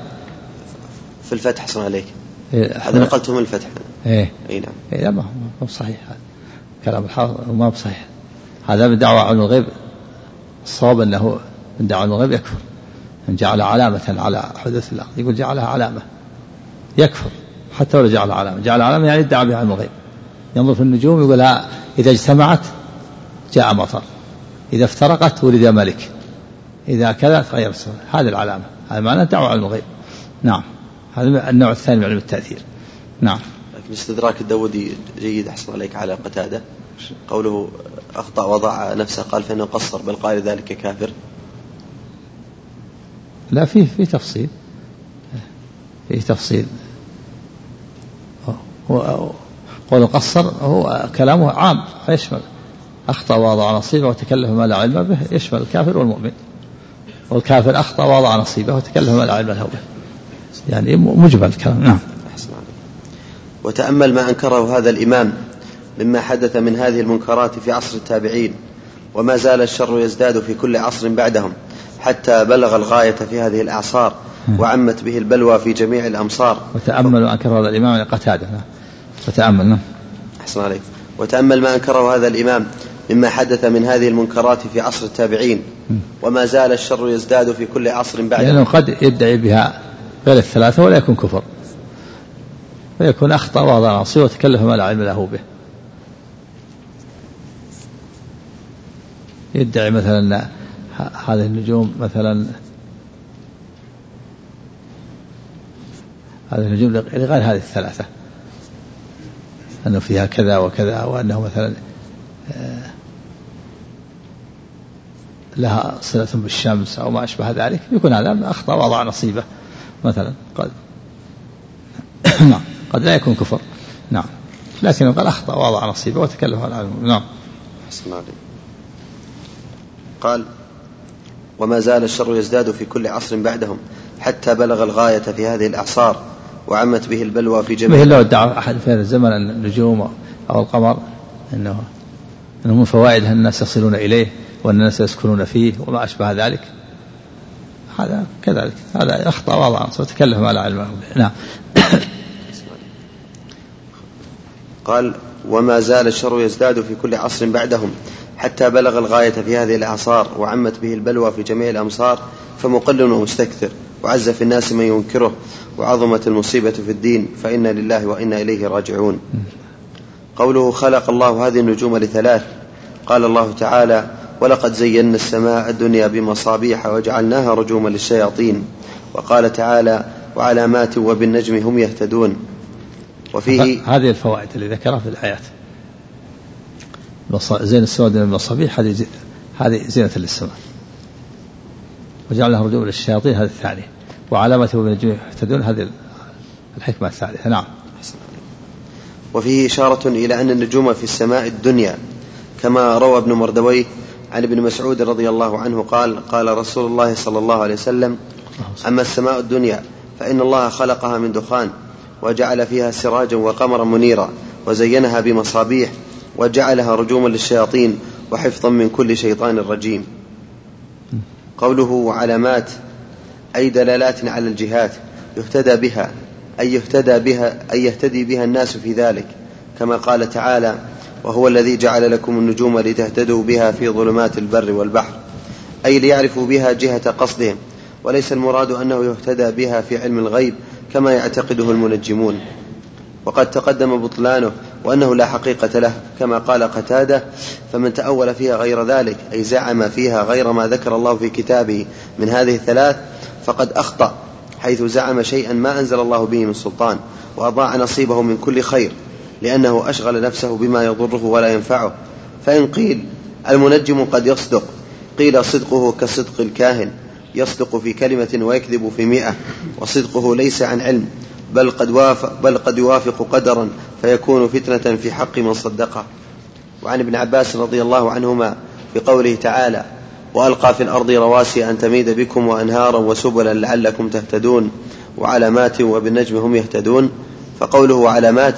في الفتح صلى عليك هذا نقلته من الفتح. إيه. إي نعم. إيه ما هو صحيح. هذا كلام الحافظ ما هو صحيح. هذا من دعوة عن الغيب. الصواب أنه من دعوة عن الغيب يكفر. من جعل علامة على حدوث الأرض يقول جعلها علامة. يكفر. حتى ولو جعل علامة. جعل علامة يعني ادعى بها الغيب. ينظر في النجوم يقول إذا اجتمعت جاء مطر. إذا افترقت ولد ملك. إذا كذا تغير هذه العلامة. هذا معنى دعوة علم الغيب. نعم. هذا النوع الثاني من علم التأثير. نعم. لكن استدراك الداودي جيد أحسن عليك على قتادة. قوله أخطأ وضع نفسه قال فإنه قصر بل قال ذلك كافر. لا فيه في تفصيل. فيه تفصيل. قول قصر هو كلامه عام. فيشمل أخطأ ووضع نصيبه وتكلف ما لا علم به. يشمل الكافر والمؤمن. والكافر أخطأ ووضع نصيبه وتكلف ما لا علم له به. يعني مجمل الكلام. نعم. وتأمل ما أنكره هذا الإمام مما حدث من هذه المنكرات في عصر التابعين وما زال الشر يزداد في كل عصر بعدهم حتى بلغ الغاية في هذه الأعصار وعمت به البلوى في جميع الأمصار. وتأمل ما أنكره هذا الإمام قتادة. وتأمل نعم. أحسن عليك. وتأمل ما أنكره هذا الإمام مما حدث من هذه المنكرات في عصر التابعين وما زال الشر يزداد في كل عصر بعد لأنه قد يدعي بها غير الثلاثة ولا يكون كفر. ويكون أخطأ وضع عصي وتكلف ما لا علم له به. يدعي مثلا هذه النجوم مثلا هذه النجوم لغير هذه الثلاثة. أنه فيها كذا وكذا وأنه مثلا آه، لها صلة بالشمس أو ما أشبه ذلك. يكون هذا أخطأ وضع نصيبه. مثلا. قد نعم. قد لا يكون كفر. نعم. لكن قال أخطأ وضع نصيبه وتكلف العلم. نعم. قال وما زال الشر يزداد في كل عصر بعدهم حتى بلغ الغاية في هذه الأعصار وعمت به البلوى في جميع لو ادعى أحد في هذا الزمن أن النجوم أو القمر أنه أنه من فوائد الناس يصلون إليه وأن الناس يسكنون فيه وما أشبه ذلك؟ هذا كذلك هذا أخطأ وضع وتكلف ما لا علم. نعم. قال وما زال الشر يزداد في كل عصر بعدهم حتى بلغ الغاية في هذه الأعصار وعمت به البلوى في جميع الأمصار فمقل ومستكثر وعز في الناس من ينكره وعظمت المصيبة في الدين فإنا لله وإنا إليه راجعون. قوله خلق الله هذه النجوم لثلاث قال الله تعالى ولقد زينا السماء الدنيا بمصابيح وجعلناها رجوما للشياطين. وقال تعالى وعلامات وبالنجم هم يهتدون. وفيه هذه الفوائد اللي ذكرها في الآيات. زين السماء من المصابيح هذه هذه زينة للسماء. وجعلها رجوما للشياطين هذه الثانية. وعلامة وبالنجم يهتدون هذه الحكمة الثالثة. نعم. وفيه إشارة إلى أن النجوم في السماء الدنيا كما روى ابن مردويه عن ابن مسعود رضي الله عنه قال قال رسول الله صلى الله عليه وسلم أما السماء الدنيا فإن الله خلقها من دخان وجعل فيها سراجا وقمرا منيرا وزينها بمصابيح وجعلها رجوما للشياطين وحفظا من كل شيطان رجيم. قوله وعلامات أي دلالات على الجهات يهتدى بها أي يهتدى بها أي يهتدي بها الناس في ذلك كما قال تعالى وهو الذي جعل لكم النجوم لتهتدوا بها في ظلمات البر والبحر أي ليعرفوا بها جهة قصدهم وليس المراد أنه يهتدى بها في علم الغيب كما يعتقده المنجمون. وقد تقدم بطلانه وأنه لا حقيقة له كما قال قتادة فمن تأول فيها غير ذلك أي زعم فيها غير ما ذكر الله في كتابه من هذه الثلاث فقد أخطأ حيث زعم شيئا ما أنزل الله به من سلطان وأضاع نصيبه من كل خير. لأنه أشغل نفسه بما يضره ولا ينفعه. فإن قيل المنجم قد يصدق قيل صدقه كصدق الكاهن يصدق في كلمة ويكذب في مئة وصدقه ليس عن علم بل قد, وافق بل قد يوافق قدرا فيكون فتنة في حق من صدقه. وعن ابن عباس رضي الله عنهما في قوله تعالى وألقى في الأرض رواسي أن تميد بكم وأنهارا وسبلا لعلكم تهتدون وعلامات وبالنجم هم يهتدون فقوله وعلامات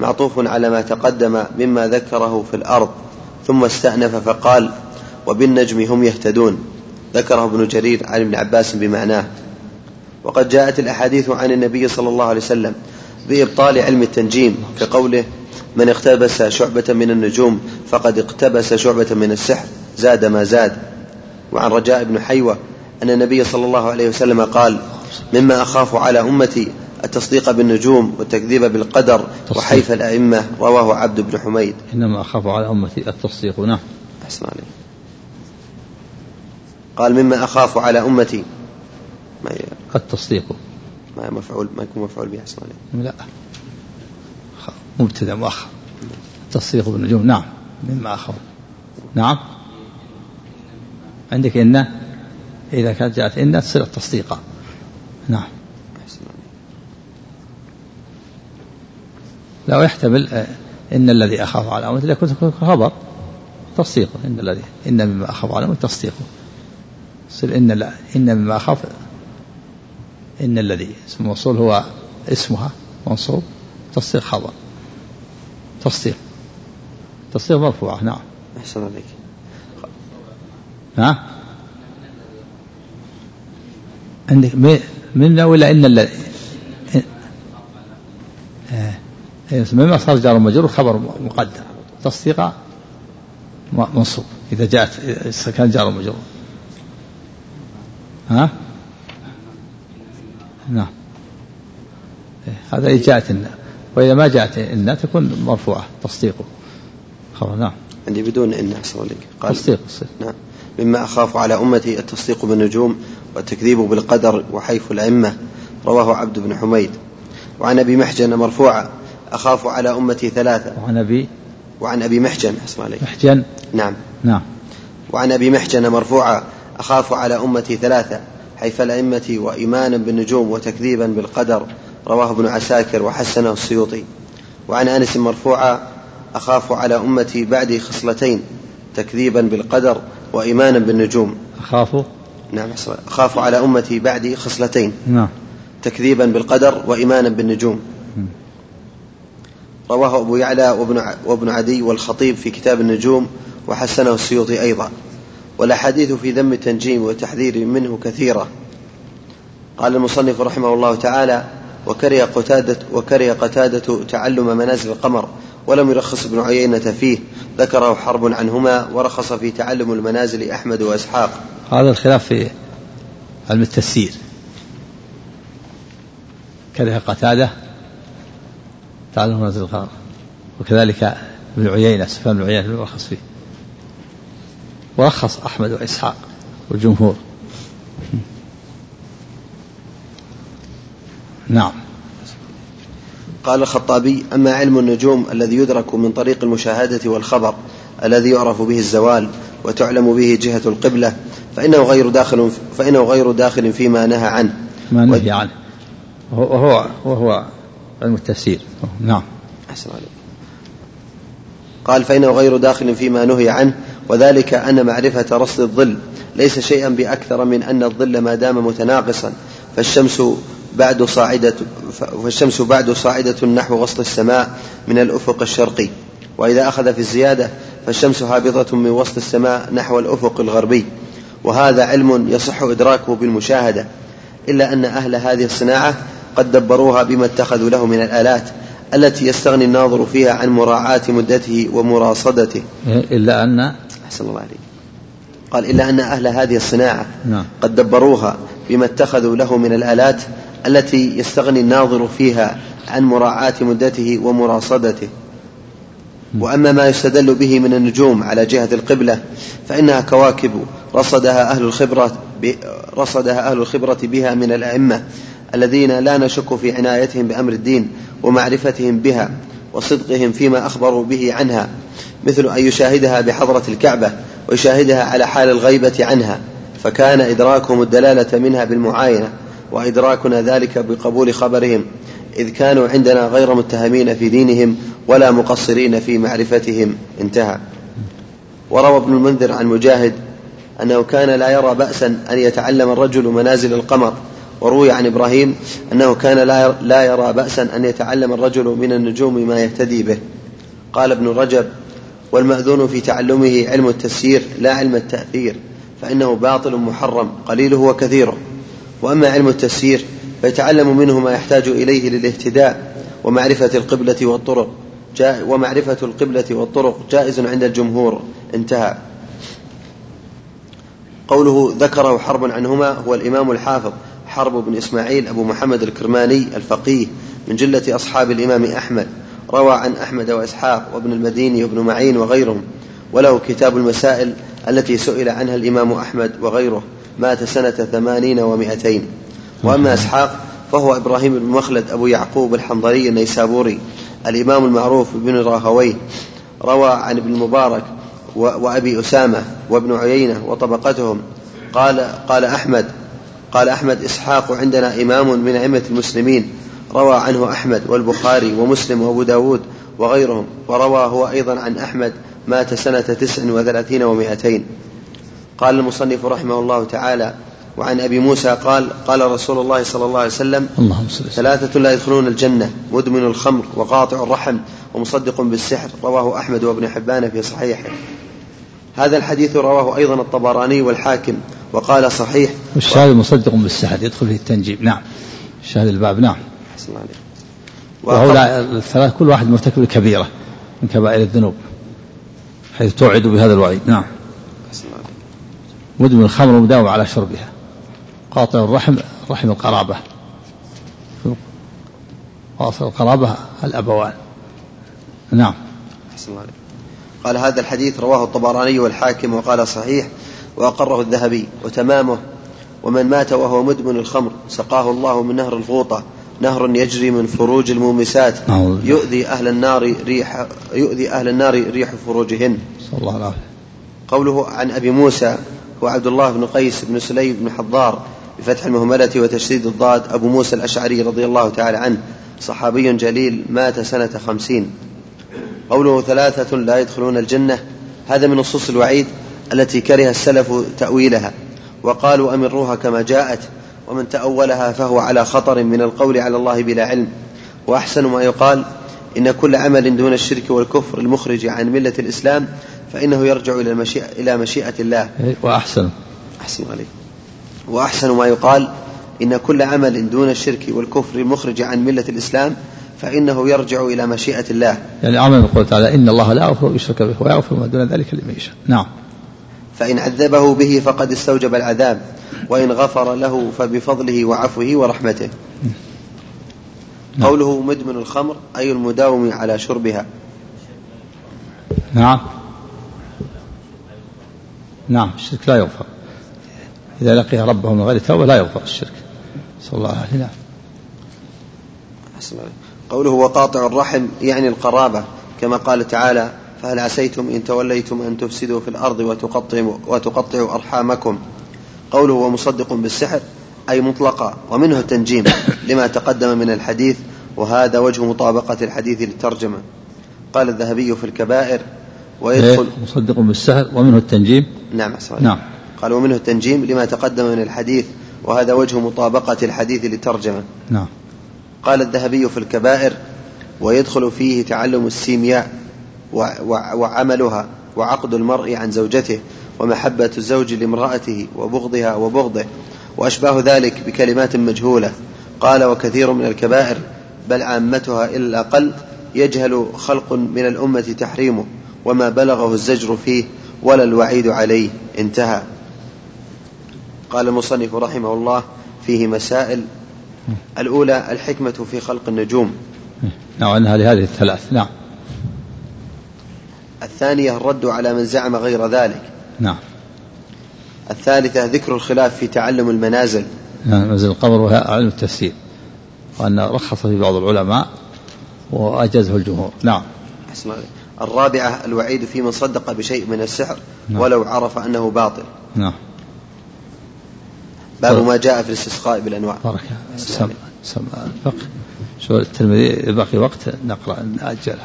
معطوف على ما تقدم مما ذكره في الأرض ثم استأنف فقال وبالنجم هم يهتدون. ذكره ابن جرير عن ابن عباس بمعناه. وقد جاءت الأحاديث عن النبي صلى الله عليه وسلم بإبطال علم التنجيم كقوله من اقتبس شعبة من النجوم فقد اقتبس شعبة من السحر زاد ما زاد. وعن رجاء بن حيوة أن النبي صلى الله عليه وسلم قال مما أخاف على أمتي التصديق بالنجوم والتكذيب بالقدر وحيف الأئمة رواه عبد بن حميد. إنما أخاف على أمتي التصديق. نعم. أحسن عليك. قال مما أخاف على أمتي. ما التصديق. ما مفعول؟ ما يكون مفعول به أحسن عليك. لا. مبتدأ مؤخر التصديق بالنجوم. نعم. مما أخاف. نعم. عندك إن؟ إذا كانت جاءت إن تصير تصديقا نعم. لا يحتمل آه، إن الذي أخاف على إذا كنت خبر تصديقه إن الذي إن مما أخاف على أمته تصديقه. يصير إن لا إن مما أخاف إن الذي اسم الموصول هو اسمها منصوب تصديق خبر تصديق تصديق مرفوعة نعم. أحسن عليك. ها؟ عندك منا ولا إن الذي مما صار جار مجرور خبر مقدر تصديق منصوب إذا جاءت إذا كان جار مجرور. ها؟ نعم. إيه، هذا إذا جاءت إن وإذا ما جاءت إن تكون مرفوعة تصديقه خبر نعم. عندي بدون إن أحسن لك قال تصديق نعم. مما أخاف على أمتي التصديق بالنجوم والتكذيب بالقدر وحيف الأئمة رواه عبد بن حميد. وعن أبي محجن مرفوعا أخاف على أمتي ثلاثة. وعن أبي؟ وعن أبي محجن أسمع عليك محجن؟ نعم. نعم. وعن أبي محجن مرفوعا أخاف على أمتي ثلاثة حيف الأئمة وإيمانا بالنجوم وتكذيبا بالقدر رواه ابن عساكر وحسنه السيوطي. وعن أنس مرفوعا أخاف على أمتي بعدي خصلتين تكذيبا بالقدر وإيمانا بالنجوم. أخاف؟ نعم أخاف على أمتي بعدي خصلتين. نعم. تكذيبا بالقدر وإيمانا بالنجوم. رواه أبو يعلى وابن, وابن عدي والخطيب في كتاب النجوم وحسنه السيوطي أيضا. والأحاديث في ذم التنجيم والتحذير منه كثيرة. قال المصنف رحمه الله تعالى وكره قتادة وكره قتادة تعلم منازل القمر ولم يرخص ابن عيينة فيه ذكره حرب عنهما ورخص في تعلم المنازل أحمد وإسحاق. هذا الخلاف في علم التفسير. كره قتادة تعلم منازل القمر وكذلك ابن عيينة سفيان بن عيينة يرخص فيه. ورخص أحمد وإسحاق والجمهور. نعم. قال الخطابي أما علم النجوم الذي يدرك من طريق المشاهدة والخبر الذي يعرف به الزوال وتعلم به جهة القبلة فإنه غير داخل فإنه غير داخل فيما نهى عنه. ما نهي عنه. وهو وهو علم التفسير. نعم. أحسن عليك. قال فإنه غير داخل فيما نهي عنه وذلك أن معرفة رصد الظل ليس شيئا بأكثر من أن الظل ما دام متناقصا فالشمس بعد صاعدة فالشمس بعد صاعدة نحو وسط السماء من الأفق الشرقي. وإذا أخذ في الزيادة فالشمس هابطة من وسط السماء نحو الأفق الغربي. وهذا علم يصح إدراكه بالمشاهدة إلا أن أهل هذه الصناعة قد دبروها بما اتخذوا له من الآلات التي يستغني الناظر فيها عن مراعاة مدته ومراصدته. إلا أن أحسن الله عليك. قال إلا أن أهل هذه الصناعة نعم. قد دبروها بما اتخذوا له من الآلات التي يستغني الناظر فيها عن مراعاة مدته ومراصدته. وأما ما يستدل به من النجوم على جهة القبلة فإنها كواكب رصدها أهل الخبرة رصدها أهل الخبرة بها من الأئمة. الذين لا نشك في عنايتهم بأمر الدين ومعرفتهم بها وصدقهم فيما أخبروا به عنها مثل أن يشاهدها بحضرة الكعبة ويشاهدها على حال الغيبة عنها فكان إدراكهم الدلالة منها بالمعاينة وإدراكنا ذلك بقبول خبرهم إذ كانوا عندنا غير متهمين في دينهم ولا مقصرين في معرفتهم. انتهى. وروى ابن المنذر عن مجاهد أنه كان لا يرى بأسا أن يتعلم الرجل منازل القمر وروي عن إبراهيم أنه كان لا يرى بأسا أن يتعلم الرجل من النجوم ما يهتدي به. قال ابن رجب والمأذون في تعلمه علم التسيير لا علم التأثير فإنه باطل محرم قليله وكثيره. وأما علم التسيير فيتعلم منه ما يحتاج إليه للاهتداء ومعرفة القبلة والطرق. ومعرفة القبلة والطرق جائز عند الجمهور. انتهى. قوله ذكره حرب عنهما هو الإمام الحافظ. حرب بن إسماعيل أبو محمد الكرماني الفقيه من جلة أصحاب الإمام أحمد روى عن أحمد وإسحاق وابن المديني وابن معين وغيرهم وله كتاب المسائل التي سئل عنها الإمام أحمد وغيره مات سنة ثمانين ومائتين وأما إسحاق فهو إبراهيم بن مخلد أبو يعقوب الحنظلي النيسابوري الإمام المعروف بن راهويه روى عن ابن المبارك وأبي أسامة وابن عيينة وطبقتهم قال قال أحمد قال أحمد إسحاق عندنا إمام من أئمة المسلمين روى عنه أحمد والبخاري ومسلم وأبو داود وغيرهم وروى هو أيضا عن أحمد مات سنة تسع وثلاثين ومائتين. قال المصنف رحمه الله تعالى وعن أبي موسى قال قال رسول الله صلى الله عليه وسلم اللهم ثلاثة لا يدخلون الجنة مدمن الخمر وقاطع الرحم ومصدق بالسحر رواه أحمد وابن حبان في صحيحه. هذا الحديث رواه أيضا الطبراني والحاكم. وقال صحيح. والشاهد مصدق بالسحر يدخل فيه التنجيم نعم. شاهد الباب نعم. الله وهؤلاء الثلاث كل واحد مرتكب كبيرة من كبائر الذنوب حيث توعد بهذا الوعيد. نعم. مدمن الخمر ومداوم على شربها. قاطع الرحم رحم القرابة. واصل القرابة الأبوان. نعم. قال هذا الحديث رواه الطبراني والحاكم وقال صحيح. وأقره الذهبي وتمامه ومن مات وهو مدمن الخمر سقاه الله من نهر الغوطة نهر يجري من فروج المومسات يؤذي أهل النار ريح يؤذي أهل النار ريح فروجهن. صلى الله عليه قوله عن أبي موسى هو عبد الله بن قيس بن سليم بن حضار بفتح المهملة وتشديد الضاد أبو موسى الأشعري رضي الله تعالى عنه صحابي جليل مات سنة خمسين. قوله ثلاثة لا يدخلون الجنة هذا من نصوص الوعيد. التي كره السلف تأويلها وقالوا أمروها كما جاءت ومن تأولها فهو على خطر من القول على الله بلا علم. وأحسن ما يقال إن كل عمل دون الشرك والكفر المخرج عن ملة الإسلام فإنه يرجع إلى المشيئة إلى مشيئة الله. وأحسن. أحسن عليك. وأحسن ما يقال إن كل عمل دون الشرك والكفر المخرج عن ملة الإسلام فإنه يرجع إلى مشيئة الله. يعني عمل يقول تعالى إن الله لا يغفر يشرك به ويغفر ما دون ذلك لمن يشاء. نعم. فإن عذبه به فقد استوجب العذاب وإن غفر له فبفضله وعفوه ورحمته. نعم. قوله مدمن الخمر أي المداوم على شربها. نعم. نعم الشرك لا يغفر. إذا لقي ربه من غير توبة لا يغفر الشرك. صلى الله عليه وسلم قوله وقاطع الرحم يعني القرابة كما قال تعالى فهل عسيتم إن توليتم أن تفسدوا في الأرض وتقطعوا, وتقطعوا أرحامكم. قوله ومصدق بالسحر أي مطلقا ومنه التنجيم لما تقدم من الحديث وهذا وجه مطابقة الحديث للترجمة. قال الذهبي في الكبائر ويدخل إيه، مصدق بالسحر ومنه التنجيم. نعم صحيح. نعم. قال ومنه التنجيم لما تقدم من الحديث وهذا وجه مطابقة الحديث للترجمة. نعم. قال الذهبي في الكبائر ويدخل فيه تعلم السيمياء. وعملها وعقد المرء عن زوجته ومحبة الزوج لامرأته وبغضها وبغضه وأشباه ذلك بكلمات مجهولة. قال وكثير من الكبائر بل عامتها إلا الأقل يجهل خلق من الأمة تحريمه وما بلغه الزجر فيه ولا الوعيد عليه. انتهى. قال المصنف رحمه الله فيه مسائل. الأولى الحكمة في خلق النجوم. نعم لهذه الثلاث. نعم. الثانية الرد على من زعم غير ذلك. نعم. الثالثة ذكر الخلاف في تعلم المنازل. نعم منزل القبر وهي علم التفسير وأن رخص في بعض العلماء وأجازه الجمهور. نعم. أحسن الرابعة الوعيد في من صدق بشيء من السحر نعم. ولو عرف أنه باطل. نعم. باب ما جاء في الاستسقاء بالأنواع. بارك سم سم الفقه شو الترمذي باقي وقت نقرأ نأجل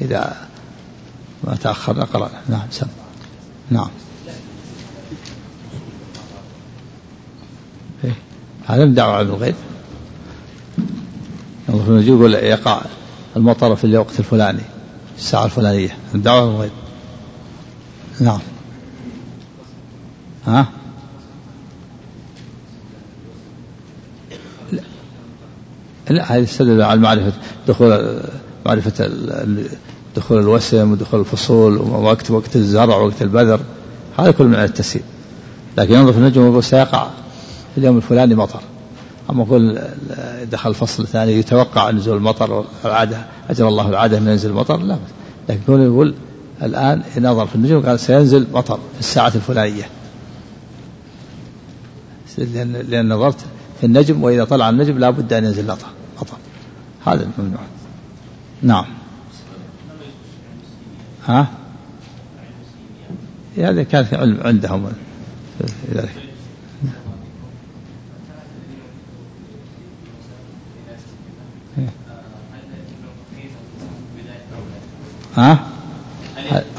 إذا ما تأخر نقرأ نعم سم. نعم. إيه؟ هذا من دعوة علم الغيب. الله في يقول يقع المطر في الوقت الفلاني الساعة الفلانية. الدعوة علم الغيب. نعم. ها؟ لا, هذه تستدل على معرفة دخول معرفة دخول الوسم ودخول الفصول ووقت وقت الزرع ووقت البذر هذا كله من التسهيل. لكن ينظر في النجم ويقول سيقع. في اليوم الفلاني مطر. أما يقول دخل الفصل الثاني يتوقع نزول المطر العادة أجر الله العادة من ينزل المطر؟ لا. لكن يقول, يقول الآن نظر في النجوم قال سينزل مطر في الساعة الفلانية. لأن, لأن نظرت في النجم وإذا طلع النجم لا بد أن ينزل مطر. مطر. هذا الممنوع. نعم. ها؟ هذا كان في علم عندهم. ذلك ها؟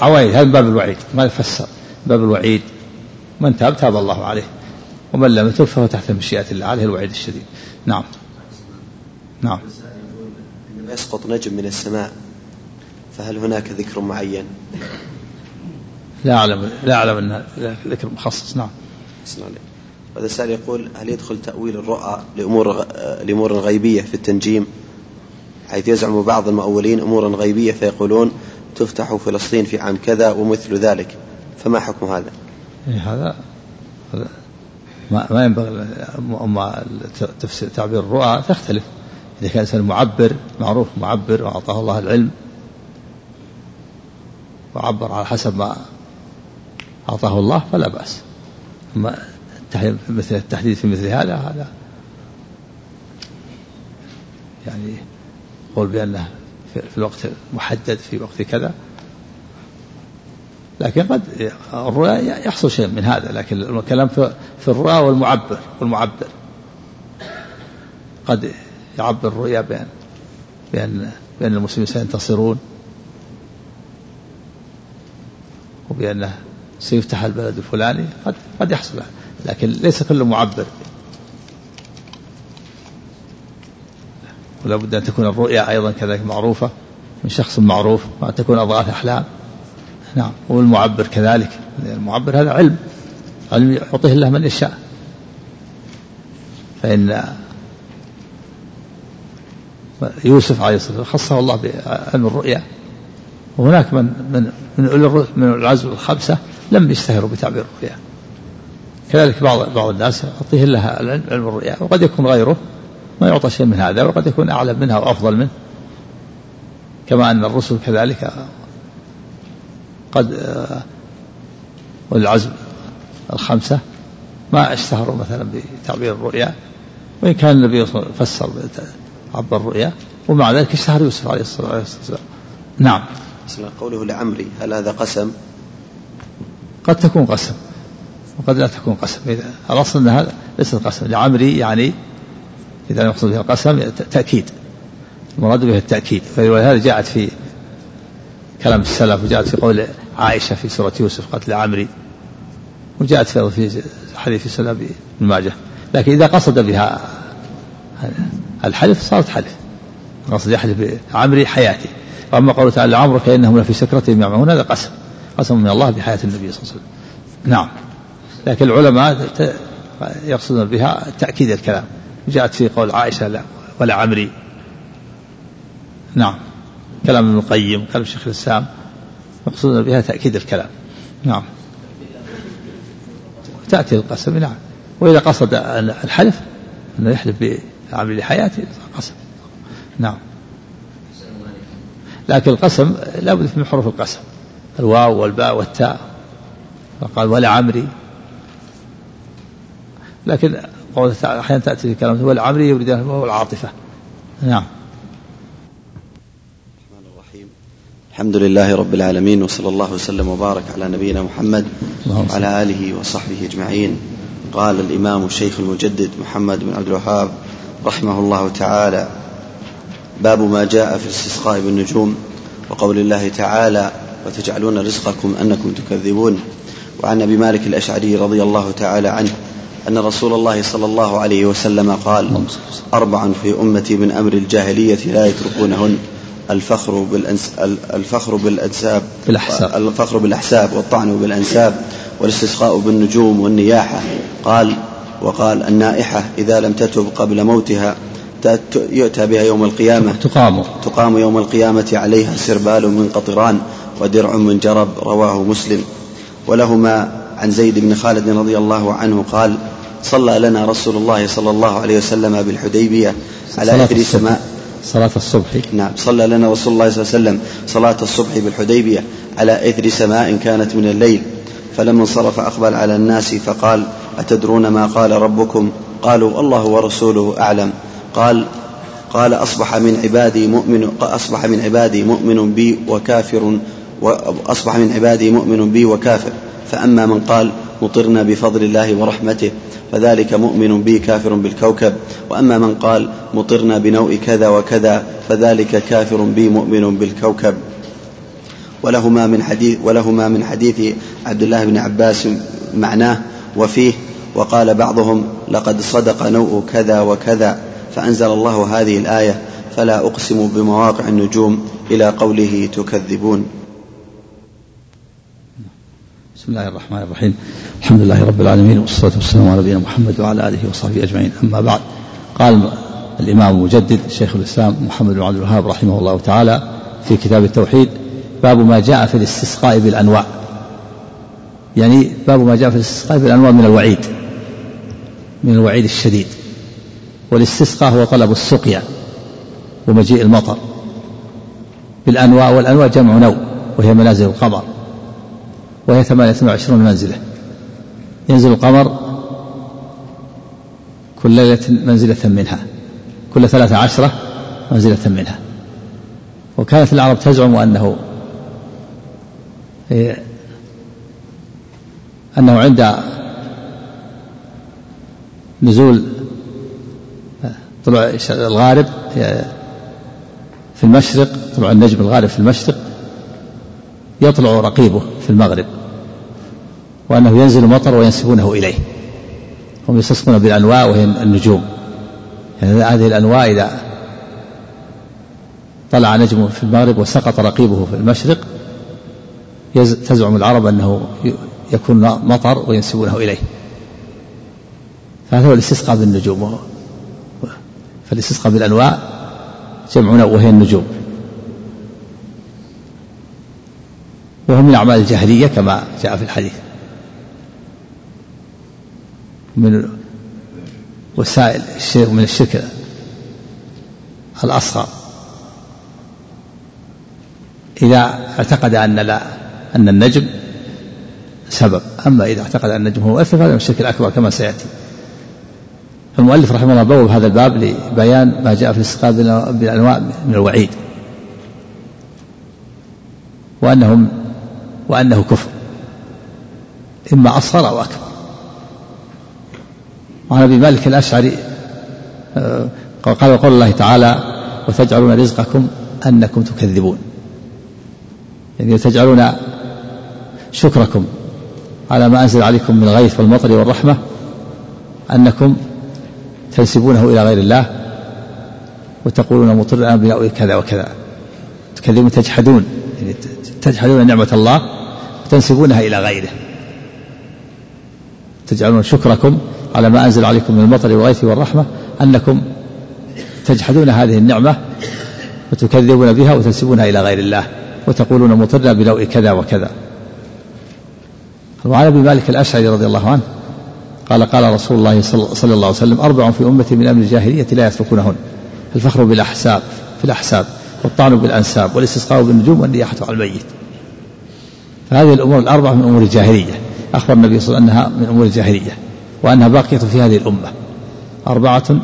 عوائد هذا باب الوعيد. ما يفسر باب الوعيد. من تاب تاب الله عليه. ومن لم يتب فهو تحت مشيئة الله عليه الوعيد الشديد. نعم. نعم. يسقط نجم من السماء فهل هناك ذكر معين؟ لا أعلم لا أعلم أن ذكر مخصص نعم. هذا السائل يقول هل يدخل تأويل الرؤى لأمور لأمور غيبية في التنجيم؟ حيث يزعم بعض المؤولين أمورا غيبية فيقولون تفتح فلسطين في عام كذا ومثل ذلك. فما حكم هذا؟ إيه هذا ما, ما ينبغي أما تفسير تعبير الرؤى تختلف. إذا كان إنسان معبر معروف معبر وأعطاه الله العلم وعبر على حسب ما أعطاه الله فلا بأس. أما مثل التحديد في مثل هذا هذا يعني قول بأنه في الوقت محدد في وقت كذا. لكن قد الرؤيا يحصل شيء من هذا لكن الكلام في الرؤى والمعبر والمعبر. قد يعبر الرؤيا بأن بأن بأن المسلمين سينتصرون. وبأنه سيفتح البلد الفلاني قد قد يحصل. لكن ليس كل معبر. ولا بد أن تكون الرؤيا أيضا كذلك معروفة من شخص معروف وأن تكون أضغاث أحلام. نعم والمعبر كذلك. المعبر هذا علم. علم يعطيه الله من يشاء. فإن يوسف عليه الصلاة والسلام خصه الله بعلم الرؤيا. وهناك من من من من العزم الخمسة لم يشتهروا بتعبير الرؤيا. كذلك بعض بعض الناس يعطيه الله علم الرؤيا وقد يكون غيره ما يعطى شيء من هذا وقد يكون أعلم منها وأفضل منه. كما أن الرسل كذلك قد والعزم الخمسة ما اشتهروا مثلا بتعبير الرؤيا وإن كان النبي صلى الله عليه وسلم فسر عبر الرؤيا ومع ذلك اشتهر يوسف عليه الصلاة والسلام نعم. قوله لعمري هل هذا قسم؟ قد تكون قسم وقد لا تكون قسم. الأصل أن هذا ليس قسم لعمري يعني إذا يقصد بها القسم تأكيد المراد به التأكيد. فلهذا جاءت في كلام السلف وجاءت في قول عائشة في سورة يوسف قتل عمري وجاءت في حديث سلام بن ماجه. لكن إذا قصد بها الحلف صارت حلف. قصد يحلف بعمري حياتي. وأما قوله تعالى لعمرك إنهم لفي سكرتهم يعمهون هذا قسم قسم من الله بحياة النبي صلى الله عليه وسلم. نعم. لكن العلماء يقصدون بها تأكيد الكلام. جاءت في قول عائشة لا ولا عمري. نعم. كلام ابن القيم كلام شيخ الإسلام مقصود بها تأكيد الكلام. نعم. تأتي القسم نعم. وإذا قصد الحلف أنه يحلف بعمل حياته قسم. نعم. لكن القسم لابد من حروف القسم. الواو والباء والتاء. فقال ولا عمري لكن قوله تعالى أحيانا تأتي في كلام ولا عمري يريد العاطفة. نعم. الحمد لله رب العالمين وصلى الله وسلم وبارك على نبينا محمد وعلى آله وصحبه أجمعين. قال الإمام الشيخ المجدد محمد بن عبد الوهاب رحمه الله تعالى باب ما جاء في الاستسقاء بالنجوم وقول الله تعالى وتجعلون رزقكم أنكم تكذبون وعن أبي مالك الأشعري رضي الله تعالى عنه أن رسول الله صلى الله عليه وسلم قال أربع في أمتي من أمر الجاهلية لا يتركونهن الفخر بالأنس الفخر بالأنساب بالأحساب. الفخر بالأحساب والطعن بالأنساب والاستسقاء بالنجوم والنياحة قال وقال النائحة إذا لم تتب قبل موتها يؤتى بها يوم القيامة. تقام تقام يوم القيامة عليها سربال من قطران ودرع من جرب رواه مسلم. ولهما عن زيد بن خالد رضي الله عنه قال صلى لنا رسول الله صلى الله عليه وسلم بالحديبية على إثر سماء صلاة الصبح. نعم. صلى لنا رسول الله صلى الله عليه وسلم صلاة الصبح بالحديبية على إثر سماء كانت من الليل. فلما انصرف أقبل على الناس فقال أتدرون ما قال ربكم؟ قالوا الله ورسوله أعلم. قال قال أصبح من عبادي مؤمن أصبح من عبادي مؤمن بي وكافر وأصبح من عبادي مؤمن بي وكافر. فأما من قال مطرنا بفضل الله ورحمته فذلك مؤمن بي كافر بالكوكب. وأما من قال مطرنا بنوء كذا وكذا فذلك كافر بي مؤمن بالكوكب. ولهما من حديث ولهما من حديث عبد الله بن عباس معناه وفيه وقال بعضهم لقد صدق نوء كذا وكذا. فأنزل الله هذه الآية فلا أقسم بمواقع النجوم إلى قوله تكذبون. بسم الله الرحمن الرحيم. الحمد لله رب العالمين والصلاة والسلام على نبينا محمد وعلى آله وصحبه أجمعين. أما بعد قال الإمام المجدد شيخ الإسلام محمد بن عبد الوهاب رحمه الله تعالى في كتاب التوحيد باب ما جاء في الاستسقاء بالأنواع. يعني باب ما جاء في الاستسقاء بالأنواع من الوعيد من الوعيد الشديد. والاستسقاء هو طلب السقيا ومجيء المطر. بالأنواع والأنواع جمع نوع وهي منازل القمر وهي ثمانية وعشرون منزلة. ينزل القمر كل ليلة منزلة منها كل ثلاثة عشرة منزلة منها. وكانت العرب تزعم أنه أنه عند نزول طلوع الغارب في المشرق طلوع النجم الغارب في المشرق يطلع رقيبه في المغرب وأنه ينزل مطر وينسبونه إليه. هم يستسقون بالأنواع وهي النجوم. يعني هذه الأنواع إذا طلع نجم في المغرب وسقط رقيبه في المشرق تزعم العرب أنه يكون مطر وينسبونه إليه. فهذا هو الاستسقاء بالنجوم. فالاستسقاء بالأنواع جمع وهي النجوم. وهو من أعمال الجاهلية كما جاء في الحديث. من وسائل الشرك من الشرك الأصغر. إذا اعتقد أن لا أن النجم سبب. أما إذا اعتقد أن النجم هو مؤثر فهذا الشرك الأكبر كما سيأتي. المؤلف رحمه الله بوب هذا الباب لبيان ما جاء في الاستقامة بالأنواع من الوعيد. وأنهم وأنه كفر. إما أصغر أو أكبر. وعن أبي مالك الأشعري آه، قال قول الله تعالى وتجعلون رزقكم أنكم تكذبون. يعني تجعلون شكركم على ما أنزل عليكم من الغيث والمطر والرحمة أنكم تنسبونه إلى غير الله وتقولون مطر بناء كذا وكذا. تكذبون تجحدون. يعني تجحدون نعمة الله وتنسبونها إلى غيره. تجعلون شكركم على ما أنزل عليكم من المطر والغيث والرحمة أنكم تجحدون هذه النعمة وتكذبون بها وتنسبونها إلى غير الله وتقولون مطرنا بنوء كذا وكذا. وعن أبي مالك الأشعري رضي الله عنه قال قال رسول الله صلى الله عليه وسلم أربع في امتي من أمر الجاهلية لا يتركونهن الفخر بالأحساب في الأحساب والطعن بالأنساب والاستسقاء بالنجوم والنياحة على الميت. فهذه الأمور الاربعه من أمور الجاهلية. أخبر النبي صلى الله عليه وسلم أنها من أمور الجاهلية وأنها باقية في هذه الأمة. أربعة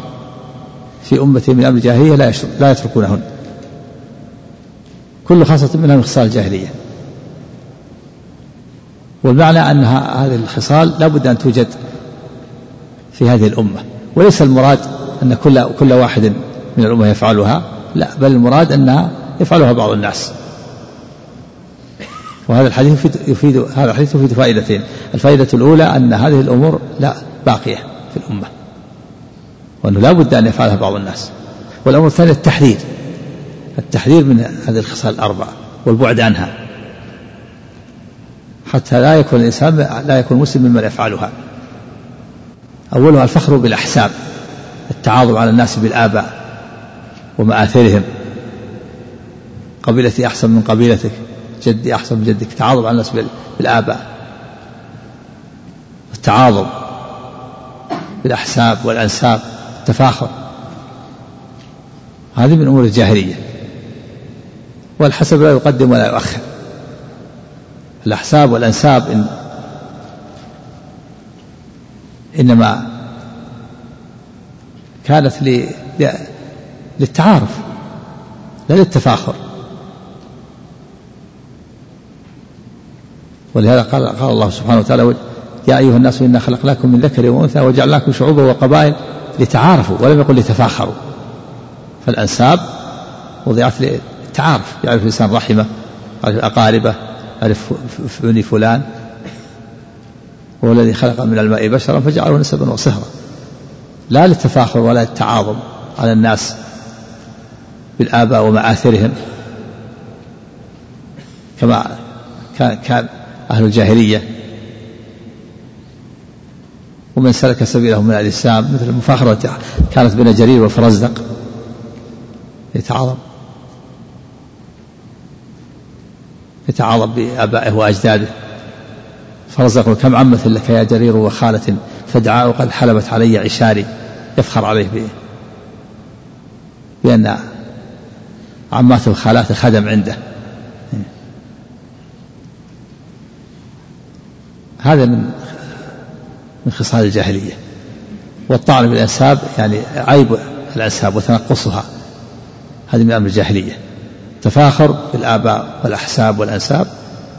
في امتي من أمر الجاهلية لا لا يتركونهن. كل خاصة منها من خصال الجاهلية. والمعنى أن هذه الخصال لا بد أن توجد في هذه الأمة. وليس المراد أن كل كل واحد من الأمة يفعلها لا بل المراد أنها يفعلها بعض الناس. وهذا الحديث يفيد, يفيد هذا الحديث يفيد فائدتين. الفائدة الأولى أن هذه الأمور لا باقية في الأمة وأنه لا بد أن يفعلها بعض الناس. والأمر الثاني التحذير. التحذير من هذه الخصال الأربعة والبعد عنها. حتى لا يكون الإنسان لا يكون مسلم ممن يفعلها. أولها الفخر بالأحساب التعاظم على الناس بالآباء ومآثرهم. قبيلتي أحسن من قبيلتك جدي أحسن من جدك. تعاظم على الناس بالآباء. التعاظم بالأحساب والأنساب التفاخر. هذه من أمور الجاهلية. والحسب لا يقدم ولا يؤخر. الأحساب والأنساب إن إنما كانت للتعارف لا للتفاخر. ولهذا قال قال الله سبحانه وتعالى يا أيها الناس إنا خلقناكم من ذكر وأنثى وجعلناكم شعوبا وقبائل لتعارفوا ولم يقل لتفاخروا. فالأنساب وضعت للتعارف يعرف الإنسان رحمة يعرف أقاربه يعرف بني فلان هو الذي خلق من الماء بشرا فجعله نسبا وصهرا. لا للتفاخر ولا للتعاظم على الناس بالآباء ومآثرهم كما كان أهل الجاهلية. ومن سلك سبيلهم من الإسلام مثل المفاخرة كانت بين جرير وفرزدق يتعاظم. يتعاظم بآبائه وأجداده. فرزق كم عمة لك يا جرير وخالة فدعاء قد حلبت علي عشاري يفخر عليه به بأن عماته وخالاته خدم عنده. هذا من من خصال الجاهلية. والطعن بالأنساب يعني عيب الأنساب وتنقصها. هذه من أمر الجاهلية. تفاخر بالآباء والأحساب والأنساب.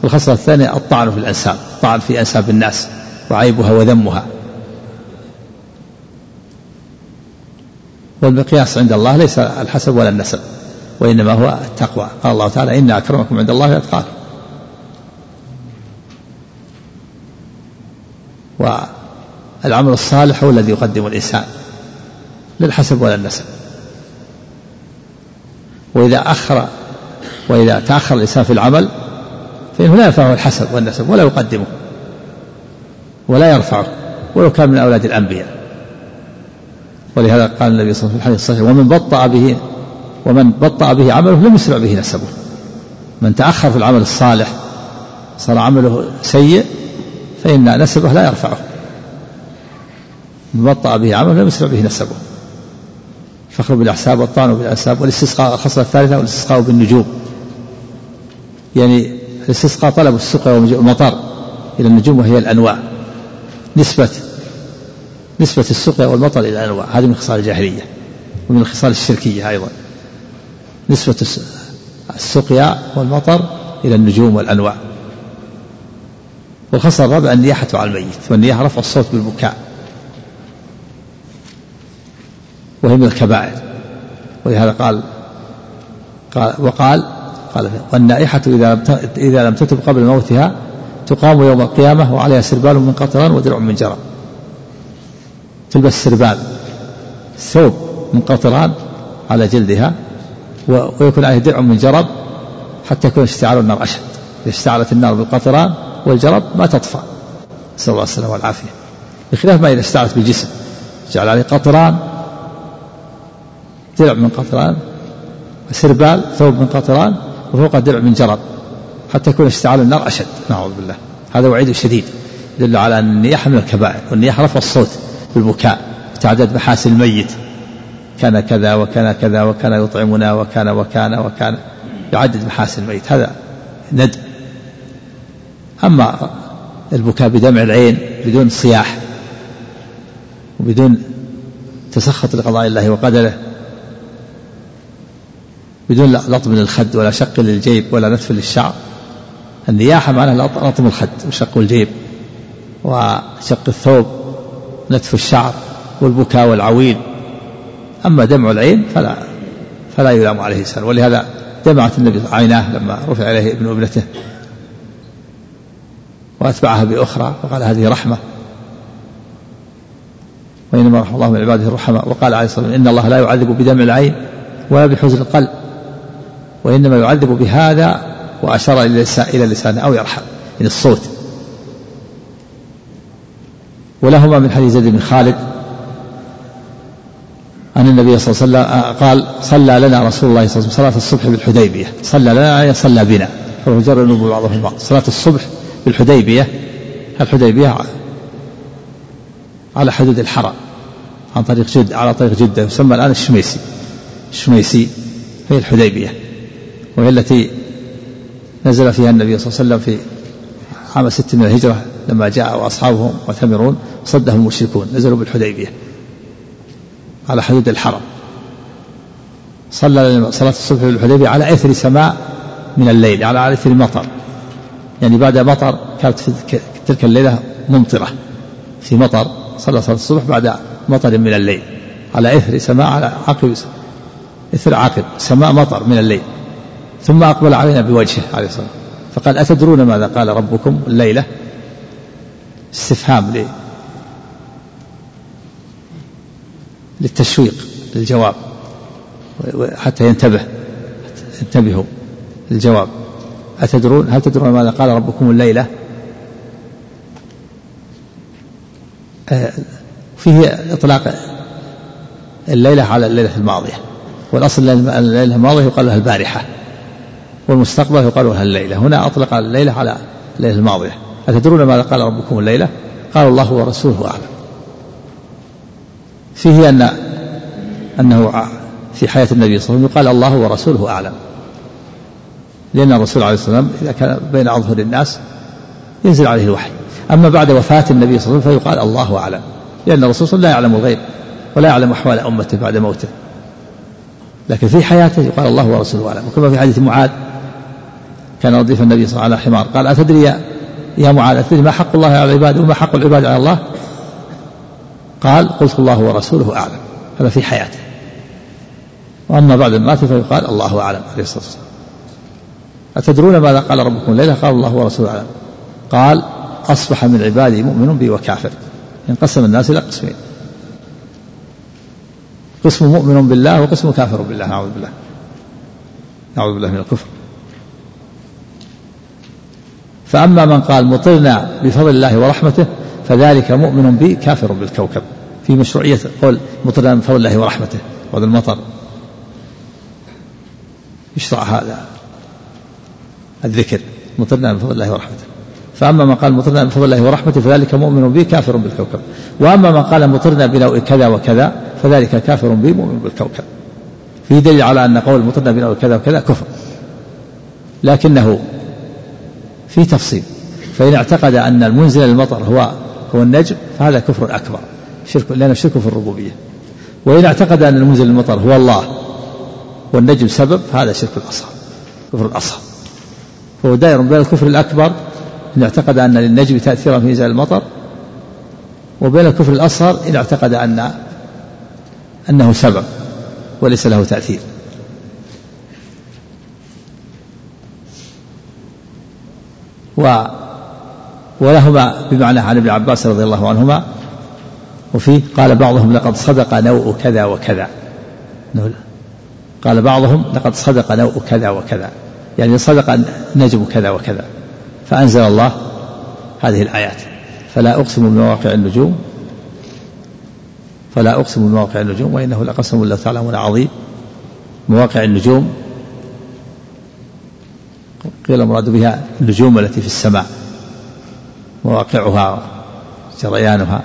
الخصلة الثانية الطعن في الأنساب الطعن في أنساب الناس وعيبها وذمها. والمقياس عند الله ليس الحسب ولا النسب وإنما هو التقوى. قال الله تعالى إن أكرمكم عند الله أتقاكم. والعمل الصالح هو الذي يقدم الإنسان للحسب ولا النسب. وإذا أخر وإذا تأخر الإنسان في العمل فإنه لا ينفعه الحسب والنسب ولا يقدمه ولا يرفعه ولو كان من أولاد الأنبياء. ولهذا قال النبي صلى الله عليه وسلم ومن بطأ به ومن بطأ به عمله لم يسرع به نسبه. من تأخر في العمل الصالح صار عمله سيء فإن نسبه لا يرفعه. من بطأ به عمله لم يسرع به نسبه. الفخر بالأحساب والطعن بالأنساب والاستسقاء الخصلة الثالثة والاستسقاء بالنجوم. يعني الاستسقاء طلب السقيا والمطر إلى النجوم وهي الأنواع. نسبة نسبة السقيا والمطر إلى الأنواع. هذه من خصال الجاهلية ومن الخصال الشركية أيضا. نسبة السقيا والمطر إلى النجوم والأنواع. والخصلة الرابعة النياحة على الميت. والنياحة رفع الصوت بالبكاء. وهي من الكبائر. ولهذا قال قال وقال قال والنائحة إذا لم إذا لم تتب قبل موتها تقام يوم القيامة وعليها سربال من قطران ودرع من جرى. تلبس سربال ثوب من قطران على جلدها ويكون عليه درع من جرب حتى يكون اشتعال النار أشد. إذا اشتعلت النار بالقطران والجرب ما تطفى. نسأل الله السلامة والعافية. بخلاف ما إذا اشتعلت بالجسم. جعل عليه قطران درع من قطران سربال ثوب من قطران وفوق درع من جرب حتى يكون اشتعال النار أشد نعوذ بالله. هذا وعيد شديد يدل على أن النياحة من الكبائر والنياحة رفع الصوت بالبكاء تعداد محاسن الميت. كان كذا وكان كذا وكان يطعمنا وكان وكان وكان يعدد محاسن الميت. هذا ند. أما البكاء بدمع العين بدون صياح وبدون تسخط لقضاء الله وقدره بدون لطم للخد ولا شق للجيب ولا نتف للشعر. النياحة معناها لطم الخد وشق الجيب وشق الثوب نتف الشعر والبكاء والعويل. أما دمع العين فلا فلا يلام عليه السلام. ولهذا دمعت النبي عيناه لما رفع إليه ابن ابنته وأتبعها بأخرى وقال هذه رحمة. وإنما رحم الله من عباده الرحماء. وقال عليه الصلاة والسلام إن الله لا يعذب بدمع العين ولا بحزن القلب. وإنما يعذب بهذا وأشار إلى لسانه أو يرحم من الصوت. ولهما من حديث زيد بن خالد أن النبي صلى الله عليه وسلم قال صلى لنا رسول الله صلى الله عليه وسلم صلاة الصبح بالحديبية. صلى لنا يعني صلى بنا. فهو بعضهم بعض. صلاة الصبح بالحديبية الحديبية على حدود الحرم عن طريق جد على طريق جدة يسمى الآن الشميسي. الشميسي هي الحديبية. وهي التي نزل فيها النبي صلى الله عليه وسلم في عام ست من الهجرة لما جاء وأصحابه معتمرون صدهم المشركون نزلوا بالحديبية على حدود الحرم. صلى صلاة الصبح بالحديبية على إثر سماء من الليل على إثر مطر. يعني بعد مطر كانت في تلك الليلة ممطرة في مطر صلى صلاة الصبح بعد مطر من الليل على إثر سماء على عقب إثر عقب سماء مطر من الليل. ثم أقبل علينا بوجهه عليه الصلاة فقال أتدرون ماذا قال ربكم الليلة؟ استفهام للتشويق للجواب حتى ينتبه انتبهوا للجواب. أتدرون هل تدرون ماذا قال ربكم الليلة؟ آه، فيه إطلاق الليلة على الليلة الماضية. والأصل الليلة الماضية يقال لها البارحة. والمستقبل يقال لها الليلة. هنا أطلق الليلة على الليلة الماضية. أتدرون ماذا قال ربكم الليلة؟ قال الله ورسوله أعلم. فيه أن أنه في حياة النبي صلى الله عليه وسلم يقال الله ورسوله أعلم. لأن الرسول عليه الصلاة والسلام إذا كان بين أظهر الناس ينزل عليه الوحي. أما بعد وفاة النبي صلى الله عليه وسلم فيقال الله أعلم. لأن الرسول صلى الله عليه وسلم لا يعلم الغيب ولا يعلم أحوال أمته بعد موته. لكن في حياته يقال الله ورسوله أعلم. وكما في حديث معاذ كان رديف النبي صلى الله عليه وسلم على حمار. قال أتدري يا, معاذ أتدري ما حق الله على العباد وما حق العباد على الله؟ قال قلت الله ورسوله أعلم. هذا في حياته. وأما بعد المات فيقال الله أعلم عليه الصلاة والسلام. أتدرون ماذا قال ربكم؟ الليلة قال الله ورسوله أعلم. قال أصبح من عبادي مؤمن بي وكافر. انقسم الناس إلى قسمين. قسم مؤمن بالله وقسم كافر بالله. نعوذ بالله. نعوذ بالله من الكفر. فأما من قال مطرنا بفضل الله ورحمته فذلك مؤمن بي كافر بالكوكب. في مشروعية قول مطرنا بفضل الله ورحمته وهذا المطر. يشرع هذا الذكر مطرنا بفضل الله ورحمته. فأما من قال مطرنا بفضل الله ورحمته فذلك مؤمن بي كافر بالكوكب. وأما من قال مطرنا بنوء كذا وكذا فذلك كافر بي مؤمن بالكوكب. في دليل على أن قول مطرنا بنوء كذا وكذا كفر. لكنه في تفصيل. فإن اعتقد أن المنزل المطر هو هو النجم فهذا كفر أكبر شرك لأنه شرك في الربوبية. وإن اعتقد أن المنزل المطر هو الله والنجم سبب فهذا شرك الأصغر كفر الأصغر. فهو دائر بين الكفر الأكبر إن اعتقد أن للنجم تأثيرا في إنزال المطر وبين الكفر الأصغر إن اعتقد أن أنه سبب وليس له تأثير. و ولهما بمعنى عن ابن عباس رضي الله عنهما وفيه قال بعضهم لقد صدق نوء كذا وكذا. قال بعضهم لقد صدق نوء كذا وكذا. يعني صدق نجم كذا وكذا. فأنزل الله هذه الآيات. فلا أقسم بمواقع النجوم فلا أقسم بمواقع النجوم وإنه لقسم لو تعلمون عظيم. مواقع النجوم قيل المراد بها النجوم التي في السماء مواقعها جريانها.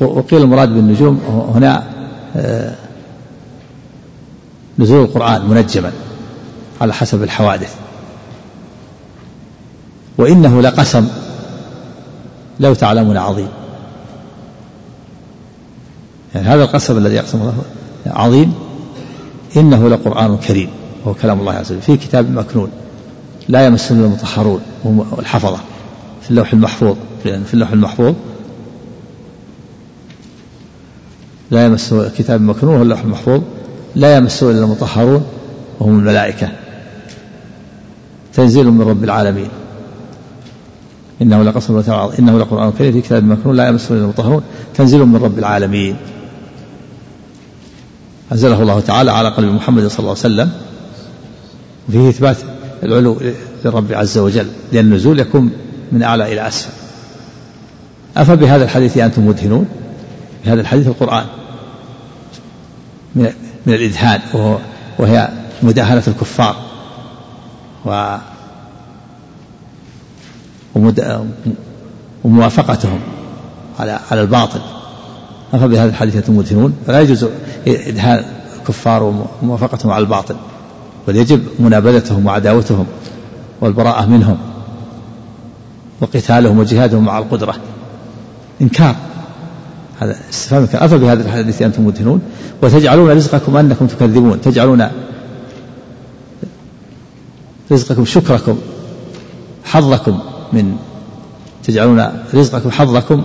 وقيل المراد بالنجوم هنا آه، نزول القرآن منجما على حسب الحوادث. وإنه لقسم لو تعلمون عظيم. يعني هذا القسم الذي يقسم الله عظيم إنه لقرآن كريم. وهو كلام الله عز وجل في كتاب مكنون لا يمسه المطهرون هم الحفظة في اللوح المحفوظ في اللوح المحفوظ. لا يمسه كتاب مكنون هو اللوح المحفوظ لا يمسه إلا المطهرون وهم الملائكة. تنزيل من رب العالمين. إنه لقسم إنه لقرآن كريم في كتاب مكنون لا يمسه إلا المطهرون. تنزيل من رب العالمين. أنزله الله تعالى على قلب محمد صلى الله عليه وسلم. وفيه إثبات العلو للرب عز وجل لأن النزول يكون من أعلى إلى أسفل. أفبهذا الحديث أنتم مدهنون؟ بهذا الحديث القرآن. من الإدهان وهو وهي مداهنة الكفار. و وموافقتهم على على الباطل. أفبهذا الحديث أنتم مدهنون؟ فلا يجوز إدهان الكفار وموافقتهم على الباطل. بل يجب منابذتهم وعداوتهم والبراءة منهم وقتالهم وجهادهم مع القدرة. إنكار. هذا استفهام إنكار. أفبهذا الحديث أنتم مدهنون. وتجعلون رزقكم أنكم تكذبون. تجعلون رزقكم شكركم حظكم من تجعلون رزقكم حظكم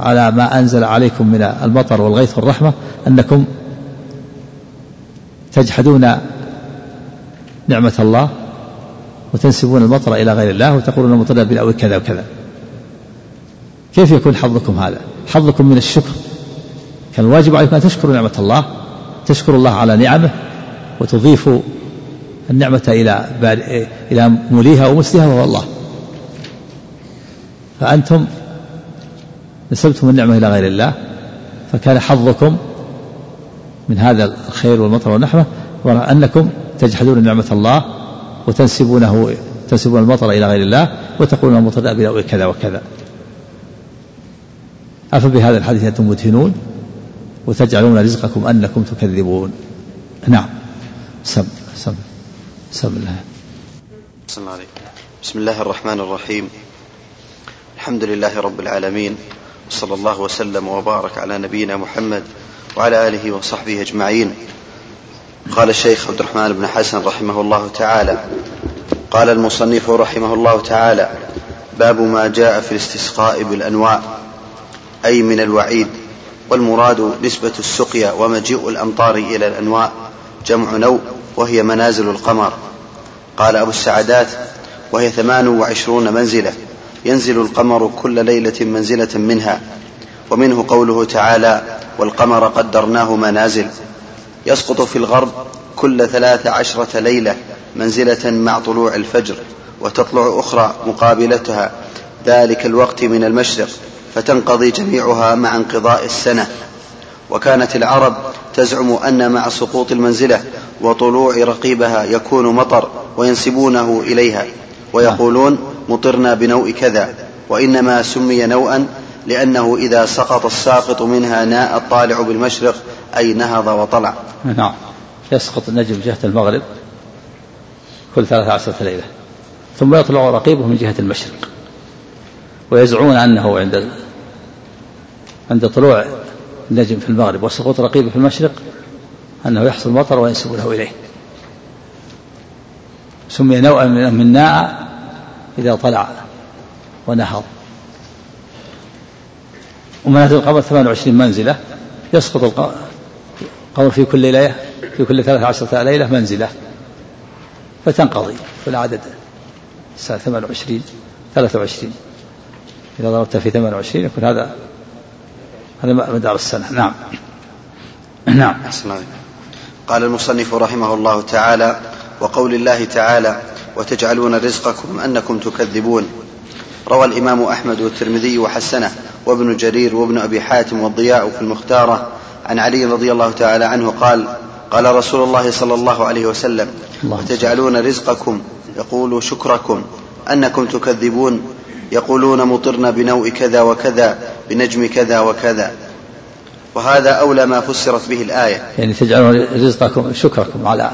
على ما أنزل عليكم من المطر والغيث والرحمة أنكم تجحدون نعمة الله وتنسبون المطر إلى غير الله وتقولون المطر بالأول كذا وكذا. كيف يكون حظكم هذا؟ حظكم من الشكر. كان الواجب عليكم أن تشكروا نعمة الله تشكروا الله على نعمه وتضيفوا النعمة إلى إلى موليها ومسلها وهو الله. فأنتم نسبتم النعمة إلى غير الله فكان حظكم من هذا الخير والمطر والنحمة وأنكم تجحدون نعمة الله وتنسبونه تنسبون المطر إلى غير الله وتقولون المطر بنوء كذا وكذا. أفبهذا الحديث أنتم مدهنون وتجعلون رزقكم أنكم تكذبون. نعم. سم سم سم الله. بسم الله الرحمن الرحيم. الحمد لله رب العالمين وصلى الله وسلم وبارك على نبينا محمد وعلى آله وصحبه أجمعين. قال الشيخ عبد الرحمن بن حسن رحمه الله تعالى قال المصنف رحمه الله تعالى باب ما جاء في الاستسقاء بالأنواع أي من الوعيد والمراد نسبة السقيا ومجيء الأمطار إلى الأنواع جمع نوء وهي منازل القمر. قال أبو السعدات وهي ثمان وعشرون منزلة ينزل القمر كل ليلة منزلة منها ومنه قوله تعالى والقمر قدرناه منازل. يسقط في الغرب كل ثلاث عشرة ليلة منزلة مع طلوع الفجر وتطلع أخرى مقابلتها. ذلك الوقت من المشرق فتنقضي جميعها مع انقضاء السنة. وكانت العرب تزعم أن مع سقوط المنزلة وطلوع رقيبها يكون مطر وينسبونه إليها ويقولون مطرنا بنوء كذا وإنما سمي نوءا لأنه إذا سقط الساقط منها ناء الطالع بالمشرق أي نهض وطلع. نعم. يسقط النجم جهة المغرب كل ثلاثة عشرة ليلة ثم يطلع رقيبه من جهة المشرق ويزعمون أنه عند عند طلوع النجم في المغرب وسقوط رقيبه في المشرق أنه يحصل مطر وينسبونه إليه. سمي نوعا من ناء إذا طلع ونهض. ومنازل القمر 28 منزلة يسقط القمر في كل ليلة في كل ثلاث عشرة ليلة منزلة فتنقضي في العدد الساعة 28 23 إذا ضربت في 28 يكون هذا هذا مدار السنة. نعم. نعم. قال المصنف رحمه الله تعالى وقول الله تعالى وتجعلون رزقكم أنكم تكذبون. روى الإمام أحمد والترمذي وحسنه. وابن جرير وابن أبي حاتم والضياء في المختارة عن علي رضي الله تعالى عنه قال قال رسول الله صلى الله عليه وسلم وتجعلون رزقكم؟ يقول شكركم. أنكم تكذبون؟ يقولون مطرنا بنوء كذا وكذا بنجم كذا وكذا. وهذا أولى ما فسرت به الآية. يعني تجعلون رزقكم شكركم على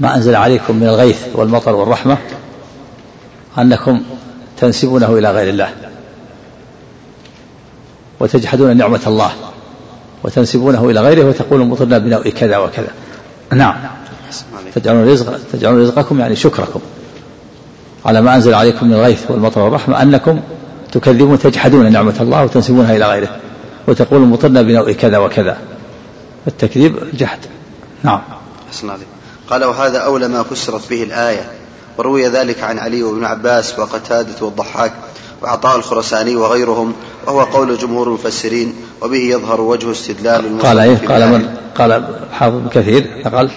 ما أنزل عليكم من الغيث والمطر والرحمة أنكم تنسبونه إلى غير الله. وتجحدون نعمة الله وتنسبونه إلى غيره وتقولون مطرنا بنوء كذا وكذا. نعم. تجعلون رزق تجعلون رزقكم يعني شكركم على ما أنزل عليكم من الغيث والمطر والرحمة أنكم تكذبون تجحدون نعمة الله وتنسبونها إلى غيره وتقولون مطرنا بنوء كذا وكذا. التكذيب الجحد. نعم. قال وهذا أولى ما فسرت به الآية. وروي ذلك عن علي وابن عباس وقتادة والضحاك وعطاء الخرساني وغيرهم وهو قول جمهور المفسرين وبه يظهر وجه استدلال قال إيه؟ قال من؟ قال حافظ كثير نقل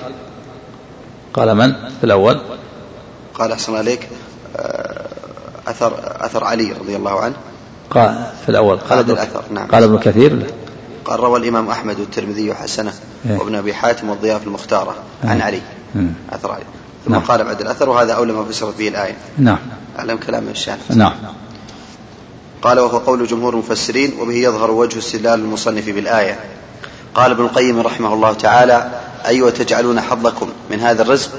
قال من في الأول؟ قال أحسن عليك آه، أثر أثر علي رضي الله عنه. قال في الأول قال ابن الأثر نعم. قال ابن كثير. قال روى الإمام أحمد والترمذي وحسنه إيه؟ وابن أبي حاتم والضياف المختارة عن إيه؟ علي. إيه؟ أثر علي. ثم نعم. قال بعد الأثر وهذا أولى ما فسرت به الآية. نعم. أعلم كلام الشافعي نعم. قال وهو قول جمهور المفسرين وبه يظهر وجه استدلال المصنف بالآية. قال ابن القيم رحمه الله تعالى أي وتجعلون حظكم من هذا الرزق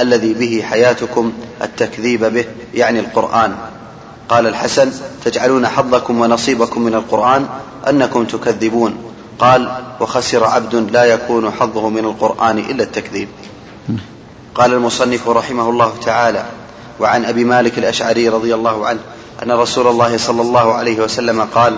الذي به حياتكم التكذيب به يعني القرآن. قال الحسن تجعلون حظكم ونصيبكم من القرآن أنكم تكذبون. قال وخسر عبد لا يكون حظه من القرآن إلا التكذيب. قال المصنف رحمه الله تعالى وعن أبي مالك الأشعري رضي الله عنه أن رسول الله صلى الله عليه وسلم قال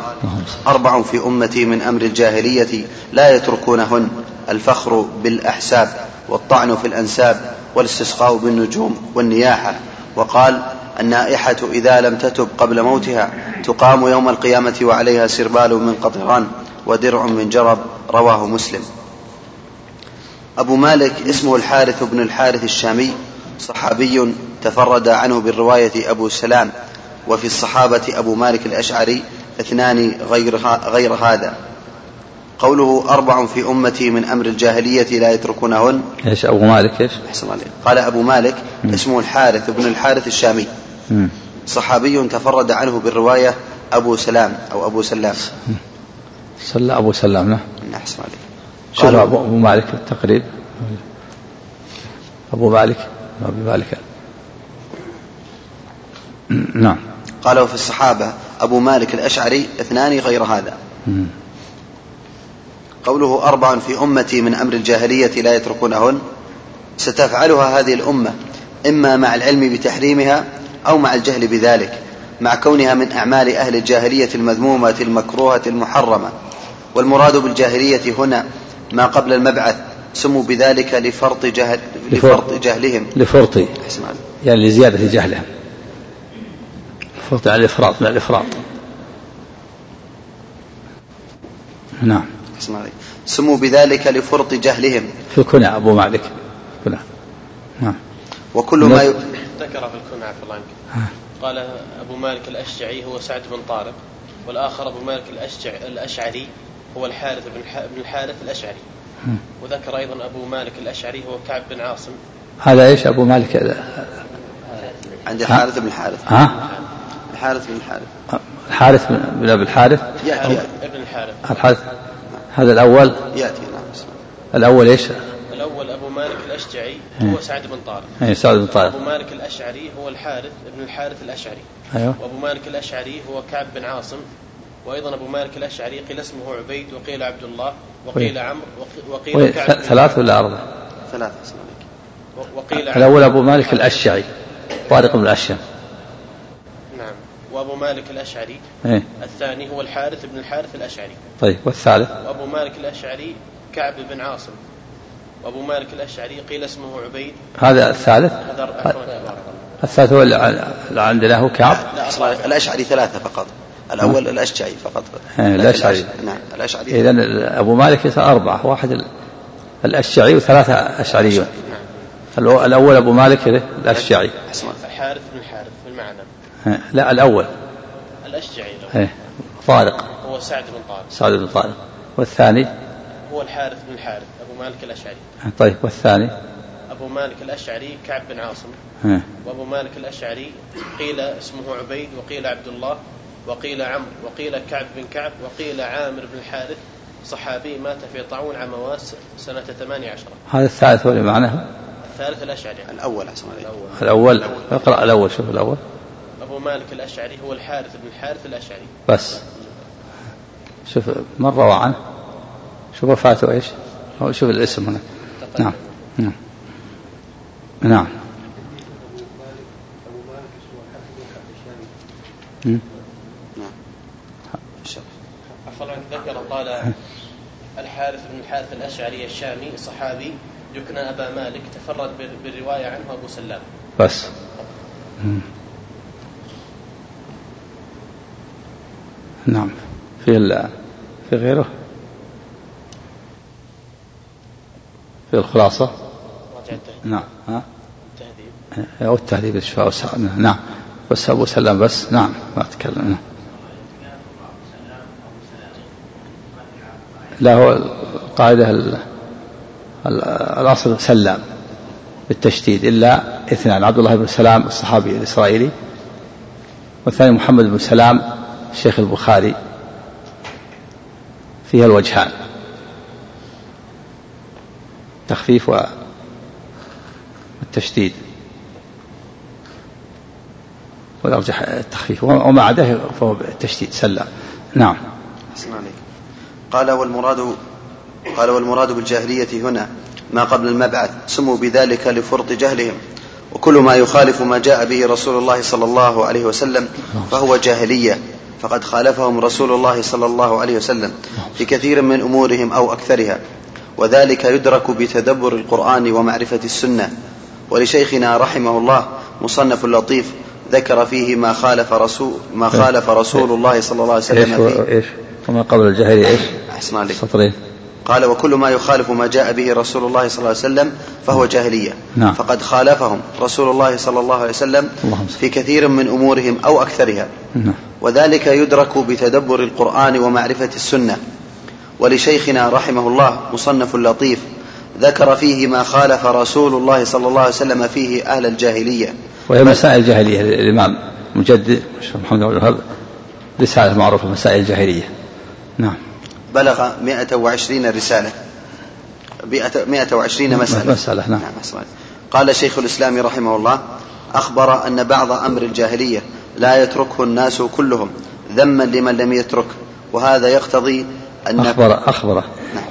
أربع في أمتي من أمر الجاهلية لا يتركونهن الفخر بالأحساب والطعن في الأنساب والاستسقاء بالنجوم والنياحة. وقال النائحة إذا لم تتب قبل موتها تقام يوم القيامة وعليها سربال من قطران ودرع من جرب رواه مسلم. أبو مالك اسمه الحارث بن الحارث الشامي صحابي تفرد عنه بالرواية أبو سلام وفي الصحابة أبو مالك الأشعري اثنان غير, غير هذا. قوله أربع في أمتي من أمر الجاهلية لا يتركونهن. إيش أبو مالك إيش؟ أحسن عليك. قال أبو مالك م. اسمه الحارث بن الحارث الشامي. م. صحابي تفرد عنه بالرواية أبو سلام أو أبو سلام. سلا أبو سلام نعم. أحسن عليك. شوف أبو مالك التقريب أبو مالك أبو مالك. نعم. قال وفي الصحابة أبو مالك الأشعري اثنان غير هذا. قوله أربع في أمتي من أمر الجاهلية لا يتركونهن ستفعلها هذه الأمة إما مع العلم بتحريمها أو مع الجهل بذلك مع كونها من أعمال أهل الجاهلية المذمومة المكروهة المحرمة. والمراد بالجاهلية هنا ما قبل المبعث سموا بذلك لفرط جهل لفرط. جهلهم. لفرط. يعني لزيادة جهلهم. فرط على الإفراط من الإفراط. نعم. سموا بذلك لفرط جهلهم. في الكنى أبو مالك. كنى. نعم. وكل ما. ذكر في الكنى عفى الله عنك. قال أبو مالك الأشجعي هو سعد بن طارق والآخر أبو مالك الأشجع الأشعري هو الحارث بن بن الحارث الأشعري. وذكر أيضا أبو مالك الأشعري هو كعب بن عاصم. هذا إيش أبو مالك؟ عند الحارث بن الحارث. ها. الحارث بن الحارث. الحارث بن أبي الحارث؟ يأتي. ابن الحارث. الحارث. هذا الأول؟ يأتي نعم الأول إيش؟ الأول أبو مالك الأشجعي هو سعد بن طارق. اي سعد بن طارق. أبو مالك الأشعري هو الحارث ابن الحارث الأشعري. أيوه. وأبو مالك الأشعري هو كعب بن عاصم. وأيضا أبو مالك الأشعري قيل اسمه عبيد وقيل عبد الله وقيل عمرو وقيل كعب ثلاث ولا أربع؟ ثلاث وقيل الأول أبو مالك الأشعري طارق بن الأشعري. وأبو مالك الأشعري. إيه؟ الثاني هو الحارث بن الحارث الأشعري. طيب والثالث؟ وأبو مالك الأشعري كعب بن عاصم. وأبو مالك الأشعري قيل اسمه عبيد. هذا الثالث؟ هذا الثالث هو اللي عندنا هو كعب؟ لا الأشعري ثلاثة فقط. الأول الأشجعي فقط. إيه الأشعري. نعم الأشعري. اذا أبو مالك يصير أربعة. واحد الاشعري وثلاثة أشعريون. نعم. الأول أبو مالك الاشعري الحارث بن الحارث بالمعنى لا الأول. الأشجعي إيه طارق. هو سعد بن طارق. سعد بن طارق. والثاني؟ هو الحارث بن الحارث أبو مالك الأشعري. طيب والثاني؟ أبو مالك الأشعري كعب بن عاصم. وأبو مالك الأشعري قيل اسمه عبيد وقيل عبد الله وقيل عمرو وقيل كعب بن كعب وقيل عامر بن الحارث. صحابي مات في طاعون عام واس سنة 18 هذا الثالث هو اللي معناه الثالث الأشعري. الأول أحسن الأول. الأول. اقرأ الأول شوف الأول. أبو مالك الأشعري هو الحارث بن الحارث الأشعري. بس. شوف من روى عنه. شوف وفاته إيش؟ شوف الاسم هنا. نعم نعم. نعم. عفوا ذكر قال الحارث بن الحارث الأشعري الشامي صحابي يكنى أبا مالك تفرد بالرواية عنه أبو سلام. بس. نعم. في في غيره؟ في الخلاصة؟ نعم. ها؟ التهذيب أو التهذيب الشفاء نعم. بس أبو سلام بس. نعم. ما أتكلم. نعم. لا هو القاعدة الأصل سلام بالتشديد. إلا اثنان عبد الله بن سلام الصحابي الإسرائيلي والثاني محمد بن سلام الشيخ البخاري فيها الوجهان. التخفيف والتشديد والأرجح التخفيف. وما عداه فهو التشديد سلام نعم. قال والمراد قال والمراد بالجاهلية هنا ما قبل المبعث. سموا بذلك لفرط جهلهم. وكل ما يخالف ما جاء به رسول الله صلى الله عليه وسلم فهو جاهلية. فقد خالفهم رسول الله صلى الله عليه وسلم في كثير من أمورهم أو أكثرها وذلك يدرك بتدبر القرآن ومعرفة السنة. ولشيخنا رحمه الله مصنف لطيف ذكر فيه ما خالف رسول ما خالف رسول الله صلى الله عليه وسلم إيش إيش؟ وما قبل الجاهلية إيش؟ أحسن عليك. سطرين قال وكل ما يخالف ما جاء به رسول الله صلى الله عليه وسلم فهو جاهلية. نعم. فقد خالفهم رسول الله صلى الله عليه وسلم في كثير من أمورهم أو أكثرها. نعم. وذلك يدرك بتدبر القرآن ومعرفة السنة. ولشيخنا رحمه الله مصنف لطيف ذكر فيه ما خالف رسول الله صلى الله عليه وسلم فيه أهل الجاهلية. وهي مسائل جاهلية. للإمام مجدد محمد بن الوهاب رسالة معروفة مسائل الجاهلية نعم. بلغ 120 رسالة. 120 مسألة. مسألة نعم, نعم قال شيخ الإسلام رحمه الله أخبر أن بعض أمر الجاهلية لا يتركه الناس كلهم ذما لمن لم يترك. وهذا يقتضي أن أخبر أخبر نعم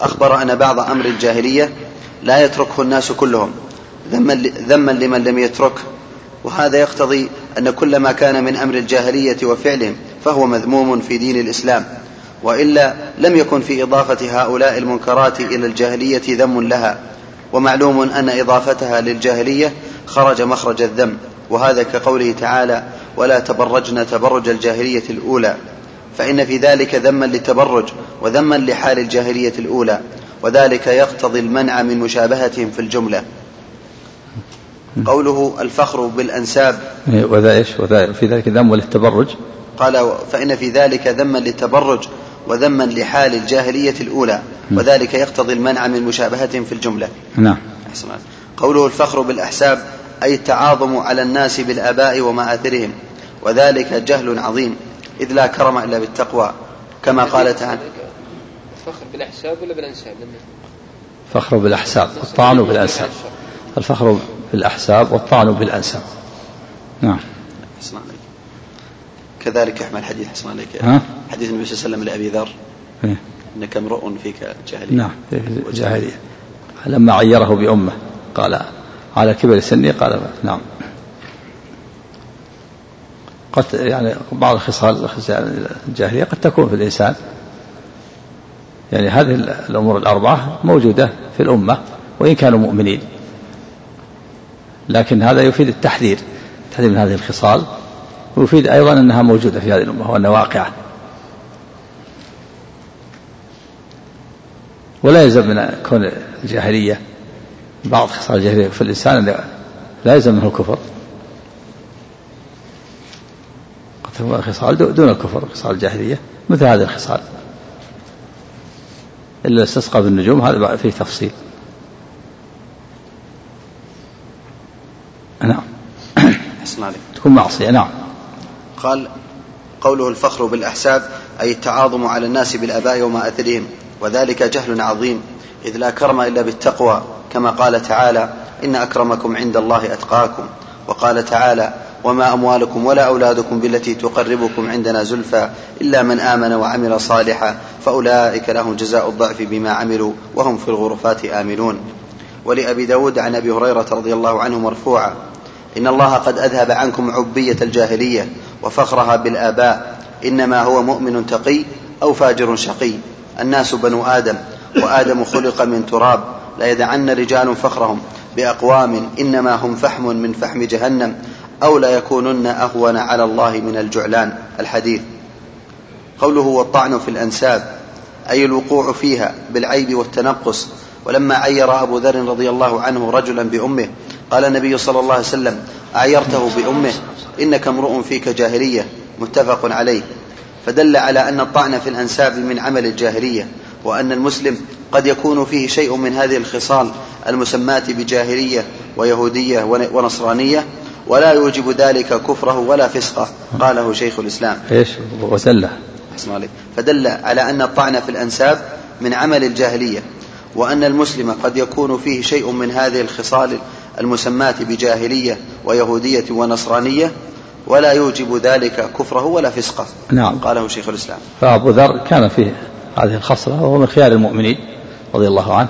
أخبر أن بعض أمر الجاهلية لا يتركه الناس كلهم ذما ذما لمن لم يترك. وهذا يقتضي أن كل ما كان من أمر الجاهلية وفعلهم فهو مذموم في دين الإسلام. وإلا لم يكن في إضافة هؤلاء المنكرات إلى الجاهلية ذم لها. ومعلوم أن إضافتها للجاهلية خرج مخرج الذم. وهذا كقوله تعالى ولا تبرجن تبرج الجاهلية الأولى. فإن في ذلك ذما للتبرج وذما لحال الجاهلية الأولى وذلك يقتضي المنع من مشابهتهم في الجملة. قوله الفخر بالأنساب. إيه، وذا إيش؟ وذا في ذلك ذم للتبرج؟ قال فإن في ذلك ذما للتبرج وذما لحال الجاهلية الأولى وذلك يقتضي المنع من مشابهتهم في الجملة. نعم. أحسن قوله الفخر بالأحساب أي التعاظم على الناس بالآباء ومآثرهم وذلك جهل عظيم إذ لا كرم إلا بالتقوى كما قال تعالى الفخر بالأحساب ولا بالأنساب؟ فخر بالأحساب والطعن بالأنساب. الفخر بالأحساب والطعن بالأنساب. نعم. أحسن عليك. كذلك يحمل حديث أحسن عليك؟ حديث النبي صلى الله عليه وسلم لأبي ذر. إيه؟ إنك امرؤ فيك جاهلية. نعم جاهلية. لما عيره بأمه قال على كبر سني قال نعم. قد يعني بعض الخصال الجاهلية قد تكون في الإنسان. يعني هذه الأمور الأربعة موجودة في الأمة وإن كانوا مؤمنين. لكن هذا يفيد التحذير التحذير من هذه الخصال. ويفيد أيضا أنها موجودة في هذه الأمة وأنها واقعة. ولا يلزم من كون الجاهلية بعض خصال الجاهلية في الإنسان لا يلزم منه الكفر قد خصال دون الكفر خصال الجاهلية مثل هذه الخصال. إلا الاستسقاء بالنجوم هذا فيه تفصيل. نعم. تكون معصية نعم. قال قوله الفخر بالأحساب أي التعاظم على الناس بالآباء ومآثرهم وذلك جهل عظيم إذ لا كرم إلا بالتقوى. كما قال تعالى إن أكرمكم عند الله أتقاكم. وقال تعالى وما أموالكم ولا أولادكم بالتي تقربكم عندنا زلفى إلا من آمن وعمل صالحا فأولئك لهم جزاء الضعف بما عملوا وهم في الغرفات آمنون. ولأبي داود عن أبي هريرة رضي الله عنه مرفوعا إن الله قد أذهب عنكم عبية الجاهلية وفخرها بالآباء إنما هو مؤمن تقي أو فاجر شقي. الناس بنو آدم وآدم خلق من تراب. لا يدعن رجال فخرهم بأقوام إنما هم فحم من فحم جهنم أو لا يكونن أهون على الله من الجعلان. الحديث. قوله والطعن في الأنساب أي الوقوع فيها بالعيب والتنقص. ولما عير أبو ذر رضي الله عنه رجلا بأمه قال النبي صلى الله عليه وسلم أعيرته بأمه إنك امرؤ فيك جاهلية. متفق عليه. فدل على أن الطعن في الأنساب من عمل الجاهلية وأن المسلم قد يكون فيه شيء من هذه الخصال المسماة بجاهلية ويهودية ونصرانية ولا يوجب ذلك كفره ولا فسقه قاله شيخ الإسلام. إيش؟ وسلة. فدل على أن الطعن في الأنساب من عمل الجاهلية وأن المسلم قد يكون فيه شيء من هذه الخصال المسماة بجاهلية ويهودية ونصرانية ولا يوجب ذلك كفره ولا فسقه نعم. قاله شيخ الإسلام. فأبو ذر كان فيه هذه الخصلة وهو من خيار المؤمنين. رضي الله عنه.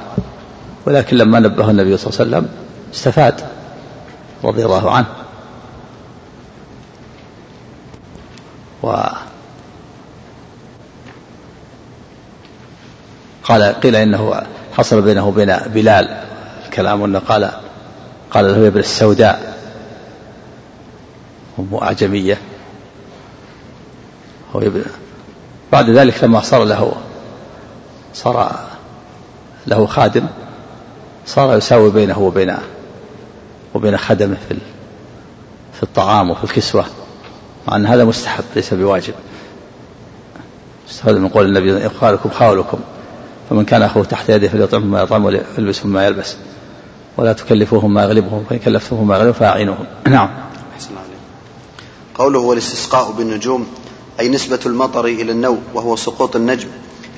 ولكن لما نبه النبي صلى الله عليه وسلم استفاد رضي الله عنه. و قال قيل إنه حصل بينه وبين بلال الكلام انه قال قال له يا ابن السوداء أم أعجمية. هو بعد ذلك لما صار له صار له خادم صار يساوي بينه وبين وبين خدمه في في الطعام وفي الكسوة مع أن هذا مستحب ليس بواجب. استفاد من قول النبي إخوانكم خاولكم فمن كان أخوه تحت يده فليطعم ما يطعم ويلبس ما يلبس ولا تكلفوهم ما يغلبهم فإن كلفتهم ما يغلبهم فأعينهم. نعم. قوله والاستسقاء بالنجوم أي نسبة المطر إلى النوم وهو سقوط النجم.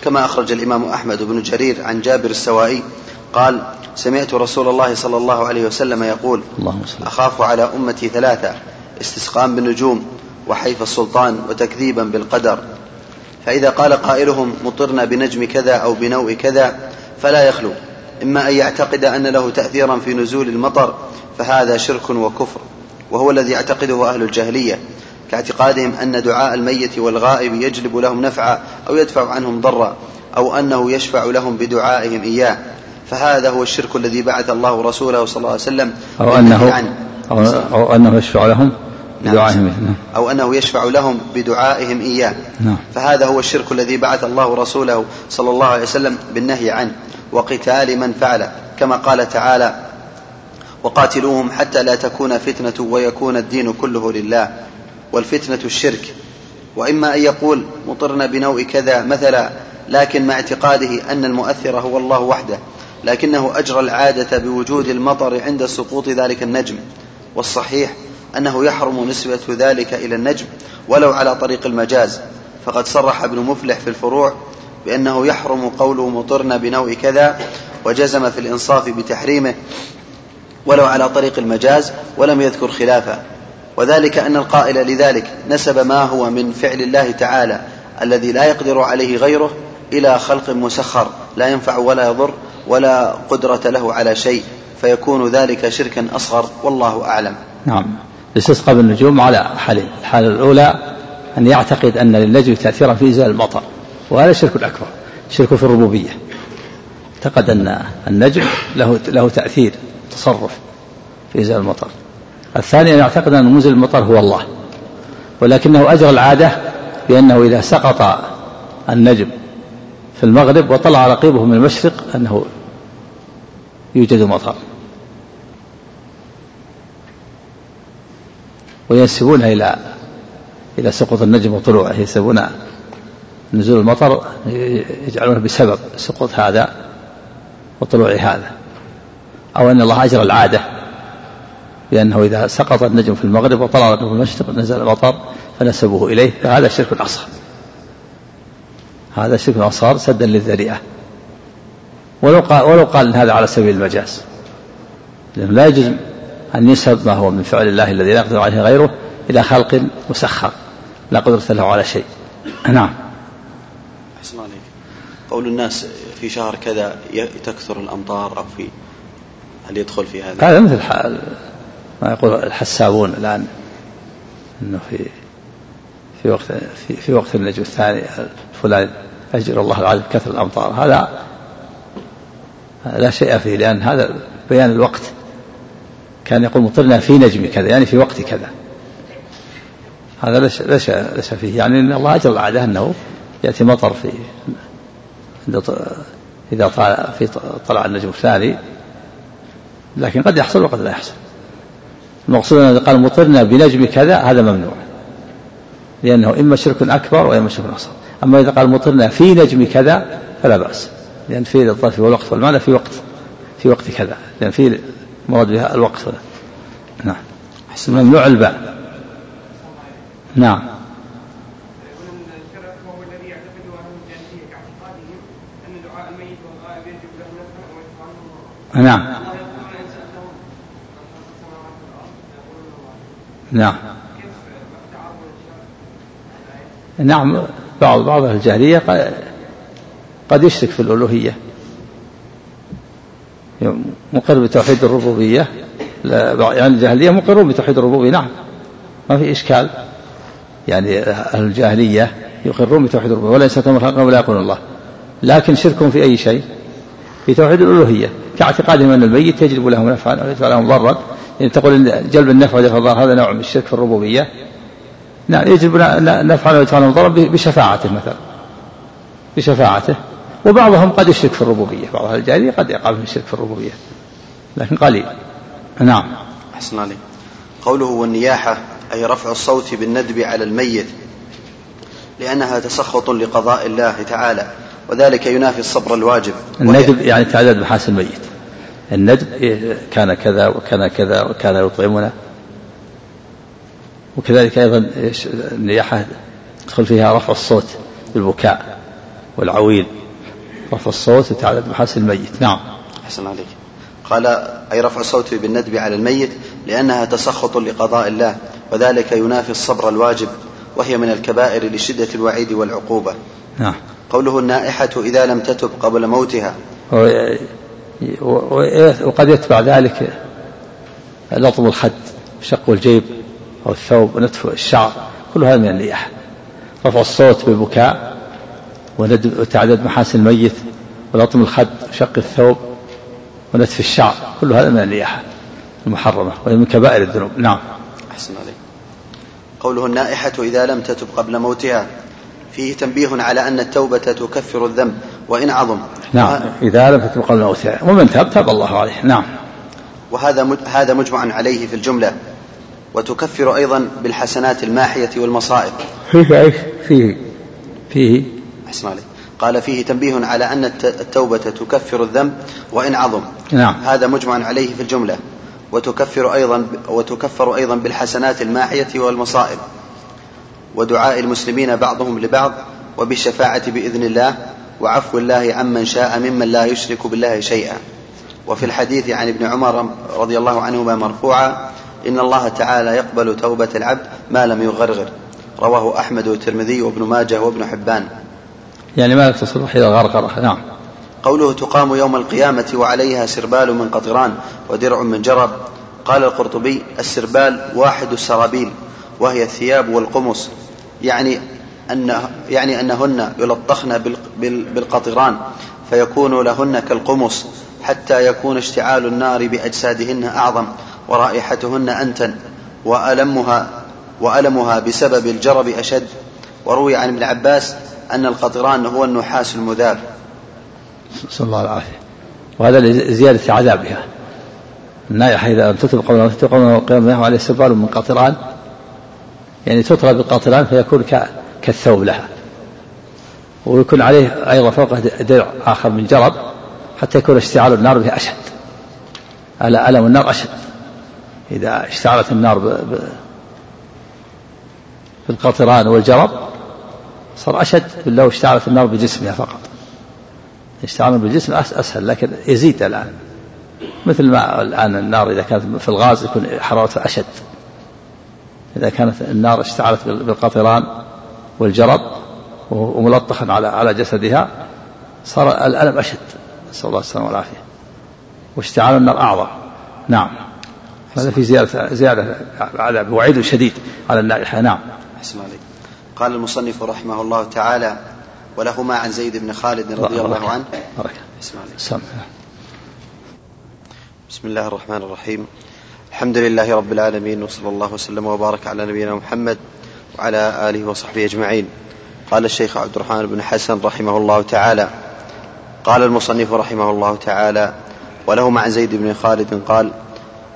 كما أخرج الإمام أحمد بن جرير عن جابر السوائي قال سمعت رسول الله صلى الله عليه وسلم يقول أخاف على أمتي ثلاثة استسقاء بالنجوم وحيف السلطان وتكذيبا بالقدر. فإذا قال قائلهم مطرنا بنجم كذا أو بنوء كذا فلا يخلو إما أن يعتقد أن له تأثيرا في نزول المطر فهذا شرك وكفر وهو الذي يعتقده أهل الجاهلية. كاعتقادهم أن دعاء الميت والغائب يجلب لهم نفعا أو يدفع عنهم ضرا أو أنه يشفع لهم بدعائهم إياه فهذا هو الشرك الذي بعث الله رسوله صلى الله عليه وسلم أو أنه عنه أو, أو أنه يشفع لهم نعم. بدعائهم نعم. أو أنه يشفع لهم بدعائهم إياه نعم. فهذا هو الشرك الذي بعث الله رسوله صلى الله عليه وسلم بالنهي عنه وقتال من فعله كما قال تعالى وقاتلوهم حتى لا تكون فتنة ويكون الدين كله لله والفتنة الشرك. وإما أن يقول مطرنا بنوء كذا مثلا لكن مع اعتقاده أن المؤثر هو الله وحده لكنه أجرى العادة بوجود المطر عند سقوط ذلك النجم. والصحيح أنه يحرم نسبة ذلك إلى النجم ولو على طريق المجاز. فقد صرح ابن مفلح في الفروع بأنه يحرم قوله مطرنا بنوء كذا وجزم في الإنصاف بتحريمه ولو على طريق المجاز ولم يذكر خلافه. وذلك أن القائل لذلك نسب ما هو من فعل الله تعالى الذي لا يقدر عليه غيره إلى خلق مسخر لا ينفع ولا يضر ولا قدرة له على شيء فيكون ذلك شركا أصغر والله أعلم. نعم. الاستسقاء بالنجوم على حالين الحالة الأولى أن يعتقد أن للنجم تأثيرا في إزالة المطر وهذا شرك أكبر شرك في الربوبية. اعتقد أن النجم له له تأثير تصرف في إزالة المطر. الثاني أن يعتقد أن منزل المطر هو الله ولكنه أجرى العادة بأنه إذا سقط النجم في المغرب وطلع رقيبه من المشرق أنه يوجد مطر. وينسبونها إلى إلى سقوط النجم وطلوعه ينسبون نزول المطر يجعلونه بسبب سقوط هذا وطلوع هذا أو أن الله أجرى العادة. بأنه إذا سقط النجم في المغرب وطلع النجم في المشرق نزل المطر فنسبوه إليه فهذا شرك أصغر. هذا شرك أصغر سدا للذريعة. ولو قال ولو قال إن هذا على سبيل المجاز. لأنه لا يجوز أن ينسب ما هو من فعل الله الذي لا يقدر عليه غيره إلى خلق مسخر لا قدرة له على شيء. نعم. أحسن عليك. قول الناس في شهر كذا تكثر الأمطار أو في هل يدخل في هذا؟ هذا مثل ما يقول الحسابون الآن أنه في في وقت في, في وقت النجم الثاني فلان أجر الله العظيم كثر الأمطار. هذا لا شيء فيه لأن هذا بيان الوقت. كان يقول مطرنا في نجم كذا يعني في وقت كذا. هذا ليس ليس ليس فيه. يعني إن الله اجر العاده أنه يأتي مطر في إذا طال في طلع النجم الثاني لكن قد يحصل وقد لا يحصل. المقصود أنه قال مطرنا بنجم كذا هذا ممنوع. لأنه إما شرك أكبر وإما شرك أصغر. أما إذا قال مطرنا في نجم كذا فلا بأس. لأن في الظرف والوقت والمعنى في وقت في وقت كذا. لأن في مراد بها الوقت. نعم. ممنوع الباء. نعم. نعم. نعم. نعم بعض بعض الجاهلية قد يشرك في الألوهية. مقر بتوحيد الربوبية. يعني الجاهلية مقرون بتوحيد الربوبية نعم. ما في إشكال. يعني أهل الجاهلية يقرون بتوحيد الربوبية ولا يستطيعون خلقا ولا يقولون الله. لكن شركهم في أي شيء؟ في توحيد الألوهية. كاعتقادهم أن الميت يجلب لهم نفعا أو يدفع لهم ضرا. يعني تقول جلب النفع ودفع الضر هذا نوع من الشرك في الربوبية. نعم يجلب نفعا لهم ضرا بشفاعته مثلا. بشفاعته. وبعضهم قد يشرك في الربوبية. بعض أهل الجاهلية قد يقع في الشرك في الربوبية. لكن قليل. نعم. أحسن عليك. قوله والنياحة أي رفع الصوت بالندب على الميت. لأنها تسخط لقضاء الله تعالى وذلك ينافي الصبر الواجب. الندب يعني تعداد محاسن الميت. الندب كان كذا وكان كذا وكان يطعمنا. وكذلك أيضا النياحة يدخل فيها رفع الصوت بالبكاء والعويل. رفع الصوت وتعداد محاسن الميت. نعم. أحسن عليك. قال أي رفع الصوت بالندب على الميت لأنها تسخط لقضاء الله وذلك ينافي الصبر الواجب وهي من الكبائر لشدة الوعيد والعقوبة. نعم. قوله النائحة إذا لم تتب قبل موتها. وقد يتبع ذلك لطم الخد شق الجيب أو الثوب ونتف الشعر كل هذا من النياحة رفع الصوت بالبكاء وتعدد محاسن الميت ولطم الخد وشق الثوب ونتف الشعر كل هذا من النياحة المحرمة وهي من كبائر الذنوب. نعم. أحسن عليك. قوله النائحة إذا لم تتب قبل موتها فيه تنبيه على أن التوبة تكفر الذنب. وإن عظم. نعم إذا لم تتب قبل ومن تاب تاب الله عليه. نعم. وهذا هذا مجمع عليه في الجملة. وتكفر أيضا بالحسنات الماحية والمصائب. فيه إيش؟ فيه. فيه. أحسن عليك. قال فيه تنبيه على أن التوبة تكفر الذنب وإن عظم. نعم. هذا مجمع عليه في الجملة. وتكفر أيضا وتكفر أيضا بالحسنات الماحية والمصائب. ودعاء المسلمين بعضهم لبعض. وبالشفاعة بإذن الله. وعفو الله عمن شاء ممن لا يشرك بالله شيئا. وفي الحديث عن ابن عمر رضي الله عنهما مرفوعا إن الله تعالى يقبل توبة العبد ما لم يغرغر. رواه أحمد والترمذي وابن ماجه وابن حبان. يعني ما تصل إلى الغرغرة نعم. قوله تقام يوم القيامة وعليها سربال من قطران ودرع من جرب. قال القرطبي السربال واحد السرابيل وهي الثياب والقمص. يعني أن يعني أنهن يلطخن بالقطران فيكون لهن كالقمص حتى يكون اشتعال النار بأجسادهن أعظم ورائحتهن أنتن وألمها وألمها بسبب الجرب أشد وروي عن ابن عباس أن القطران هو النحاس المذاب نسأل الله العافية وهذا لزيادة عذابها النائحة إذا لم تتب قبل تتب قبل عليه سبال من قطران يعني تطرى بالقطران فيكون كالثوب لها. ويكون عليه أيضا فوقه درع آخر من جرب حتى يكون اشتعال النار به أشد. ألم النار أشد؟ إذا اشتعلت النار. بالقطران والجرب صار أشد لو اشتعلت النار بجسمها فقط. اشتعال بالجسم أسهل لكن يزيد الآن. مثل ما الآن النار إذا كانت في الغاز يكون حرارتها أشد. إذا كانت النار اشتعلت بالقطران والجرب وملطخا على على جسدها صار الألم أشد. نسأل الله السلامة والعافية. واشتعال النار أعظم. نعم. هذا في زيادة زيادة عذاب وعيد شديد على النار نعم. أحسن عليك قال المصنف رحمه الله تعالى ولهما عن زيد بن خالد رضي الله عنه. بسم بسم الله الرحمن الرحيم. الحمد لله رب العالمين وصلى الله وسلم وبارك على نبينا محمد وعلى آله وصحبه أجمعين. قال الشيخ عبد الرحمن بن حسن رحمه الله تعالى. قال المصنف رحمه الله تعالى وله عن زيد بن خالد قال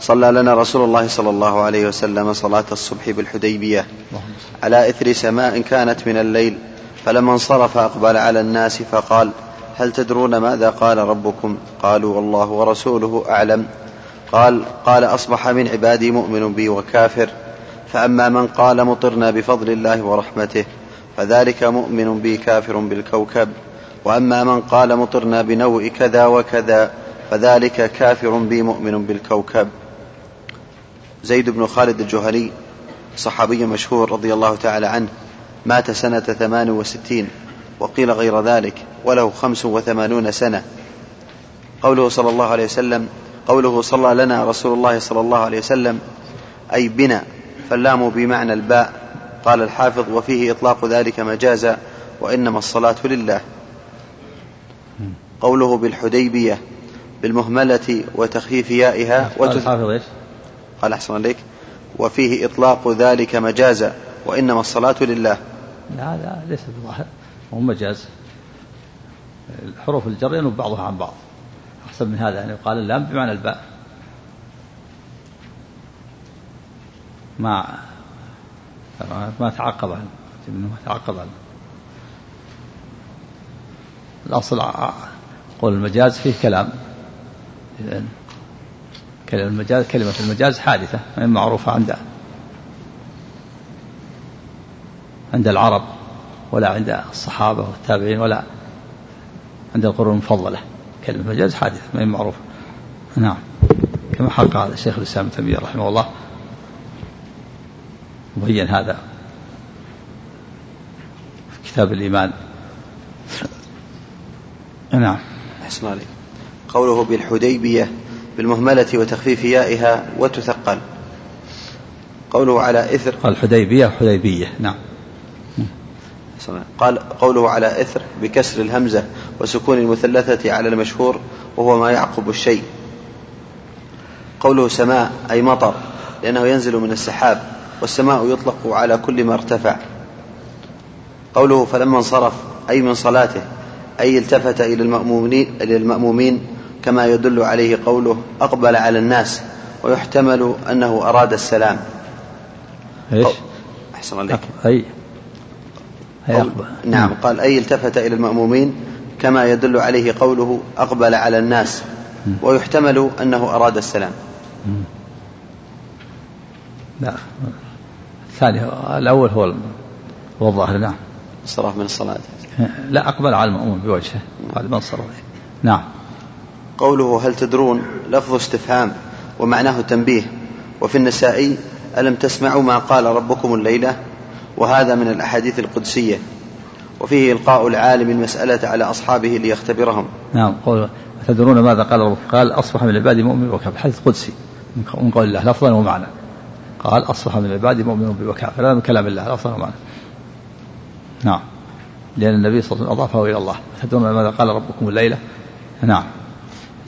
صلى لنا رسول الله صلى الله عليه وسلم صلاة الصبح بالحديبية. على إثر سماء كانت من الليل فلما انصرف أقبل على الناس فقال هل تدرون ماذا قال ربكم؟ قالوا والله ورسوله أعلم. قال قال أصبح من عبادي مؤمن بي وكافر. فأما من قال مطرنا بفضل الله ورحمته فذلك مؤمن بي كافر بالكوكب. وأما من قال مطرنا بنوء كذا وكذا فذلك كافر بي مؤمن بالكوكب. زيد بن خالد الجهني صحابي مشهور رضي الله تعالى عنه مات سنة ثمان وستين وقيل غير ذلك وله خمس وثمانون سنة. قوله صلى الله عليه وسلم قوله صلى لنا رسول الله صلى الله عليه وسلم أي بنا فاللام بمعنى الباء. قال الحافظ وفيه إطلاق ذلك مجازا وإنما الصلاة لله. قوله بالحديبية بالمهملة وتخفيف يائها قال الحافظ إيش؟ قال أحسن عليك. وفيه إطلاق ذلك مجازا وإنما الصلاة لله. لا لا ليس بظاهر هو مجاز. حروف الجر ينوب بعضها عن بعض. أحسن من هذا يعني قال اللام بمعنى الباء. ما ما تعقب عنه. ما تعقب عنه. الأصل قول المجاز فيه كلام. كلمة المجاز كلمة المجاز حادثة معروفة عند عند العرب ولا عند الصحابة والتابعين ولا عند القرون المفضلة. كلمة مجاز حادثة ما هي معروفة. نعم. كما حق هذا الشيخ الإسلام ابن تيمية رحمه الله. مبين هذا في كتاب الإيمان. نعم. أحسن عليك. قوله بالحديبية بالمهملة وتخفيف يائها وتثقل. قوله على إثر. قال حديبية حديبية نعم قال قوله على إثر بكسر الهمزة وسكون المثلثة على المشهور وهو ما يعقب الشيء. قوله سماء أي مطر لأنه ينزل من السحاب. والسماء يطلق على كل ما ارتفع. قوله فلما انصرف أي من صلاته أي التفت إلى المأمومين, إلى المأمومين كما يدل عليه قوله أقبل على الناس ويحتمل أنه أراد السلام. إيش؟ أحسن عليك. أي نعم. نعم قال أي التفت إلى المأمومين كما يدل عليه قوله أقبل على الناس ويحتمل أنه أراد السلام. لا. الثاني الأول هو هو الظاهر نعم. الصراف من الصلاة. لا أقبل على المأمون بوجهه. قال من صرف نعم. قوله هل تدرون لفظ استفهام ومعناه تنبيه. وفي النسائي ألم تسمعوا ما قال ربكم الليلة؟ وهذا من الأحاديث القدسية. وفيه إلقاء العالم المسألة على أصحابه ليختبرهم. نعم قول تدرون ماذا قال ربك قال أصبح من العباد مؤمن وكافر حديث قدسي من قول الله لفظا ومعنى. قال أصبح من العباد مؤمن وكافر هذا من كلام الله لفظا ومعنى نعم. لأن النبي صلى الله عليه وسلم أضافه إلى الله. تدرون ماذا قال ربكم الليلة؟ نعم.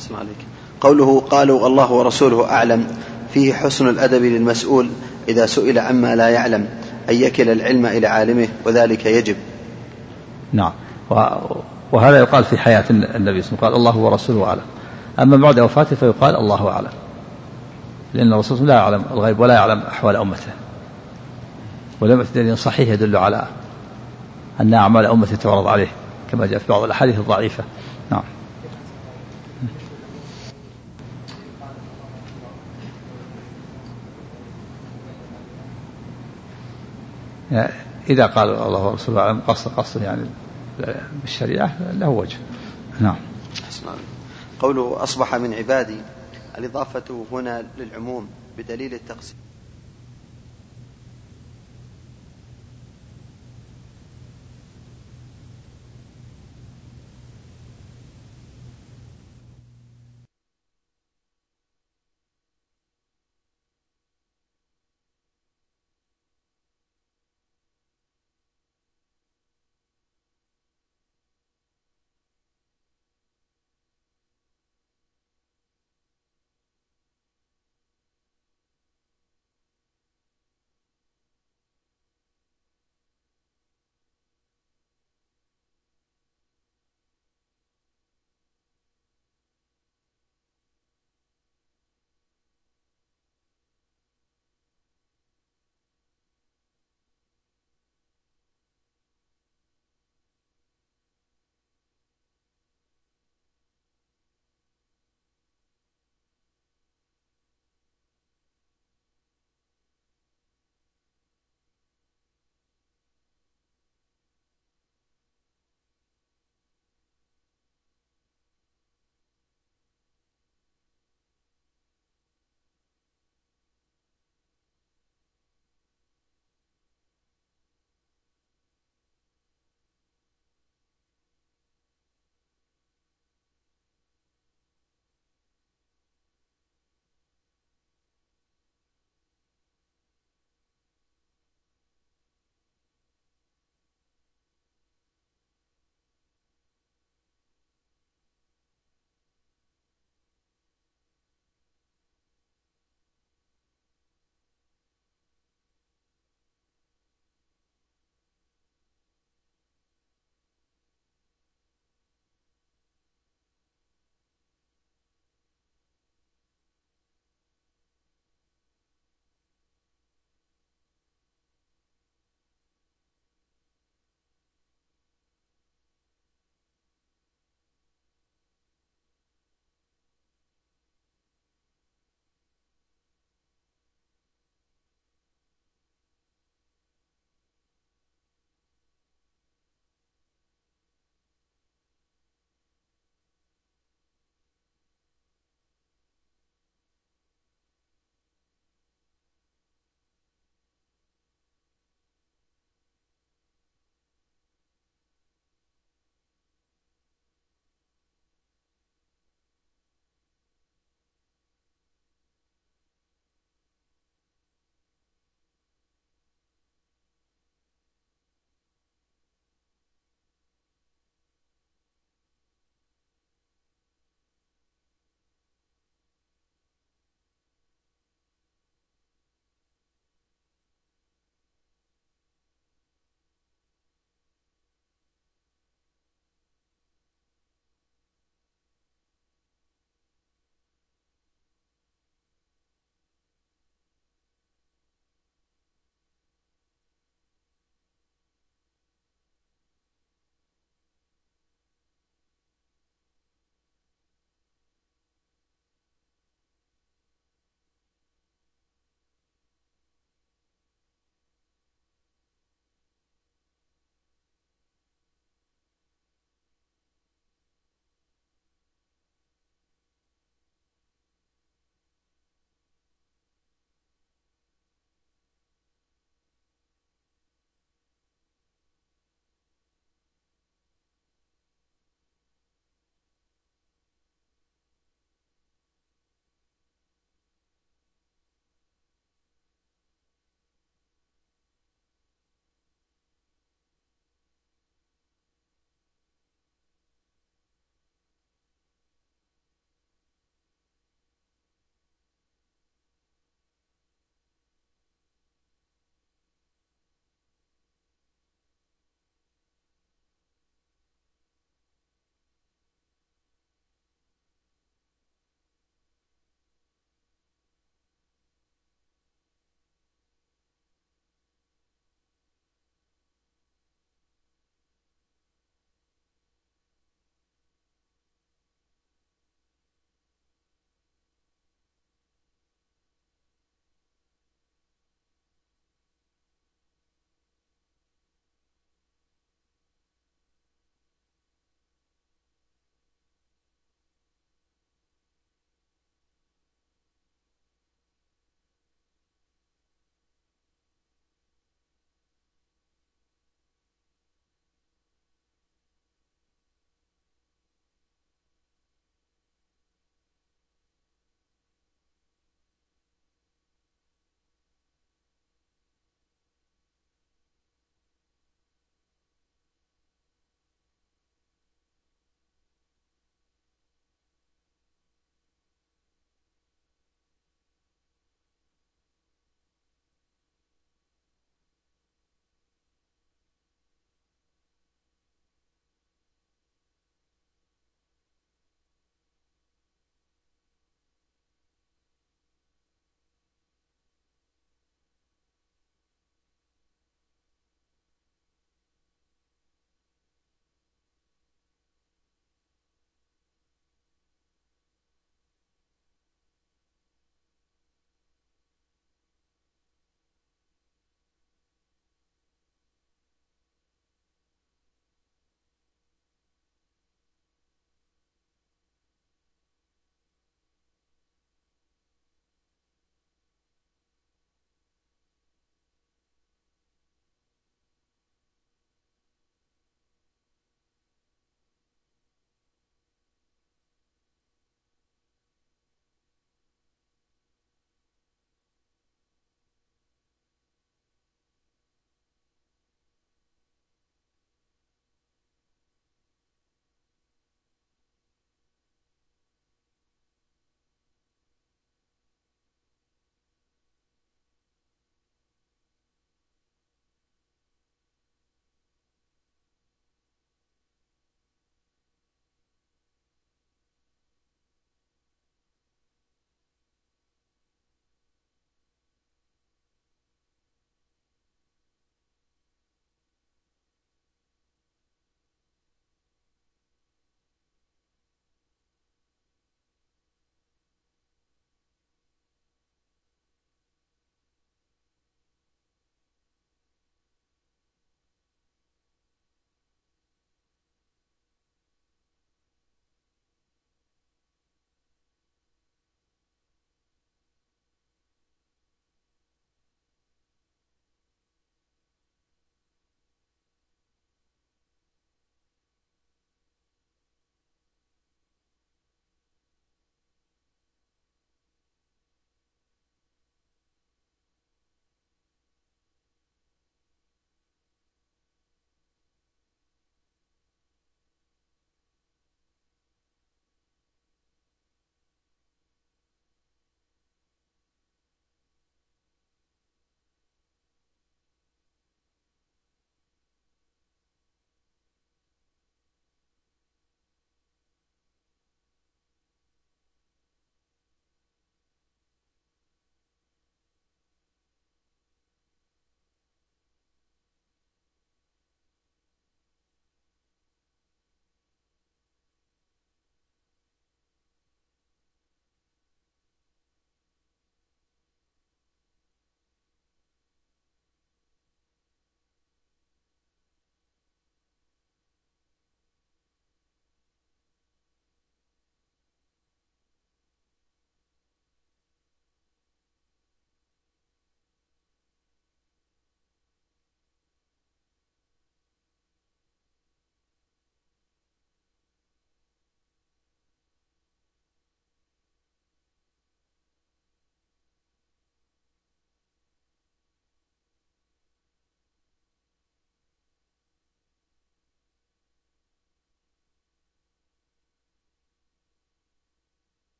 اسمع عليك. قوله قالوا الله ورسوله أعلم فيه حسن الأدب للمسؤول إذا سئل عما لا يعلم أن يكل العلم إلى عالمه وذلك يجب. نعم. وهذا يقال في حياة النبي صلى الله عليه وسلم قال الله ورسوله أعلم. أما بعد وفاته فيقال الله أعلم. لأن الرسول لا يعلم الغيب ولا يعلم أحوال أمته. ولم دليل صحيح يدل على أن أعمال أمته تعرض عليه كما جاء في بعض الأحاديث الضعيفة. نعم. إذا قال الله ورسوله أعلم قصد قصد يعني بالشريعة له وجه. نعم. قوله أصبح من عبادي. الإضافة هنا للعموم بدليل التقسيم.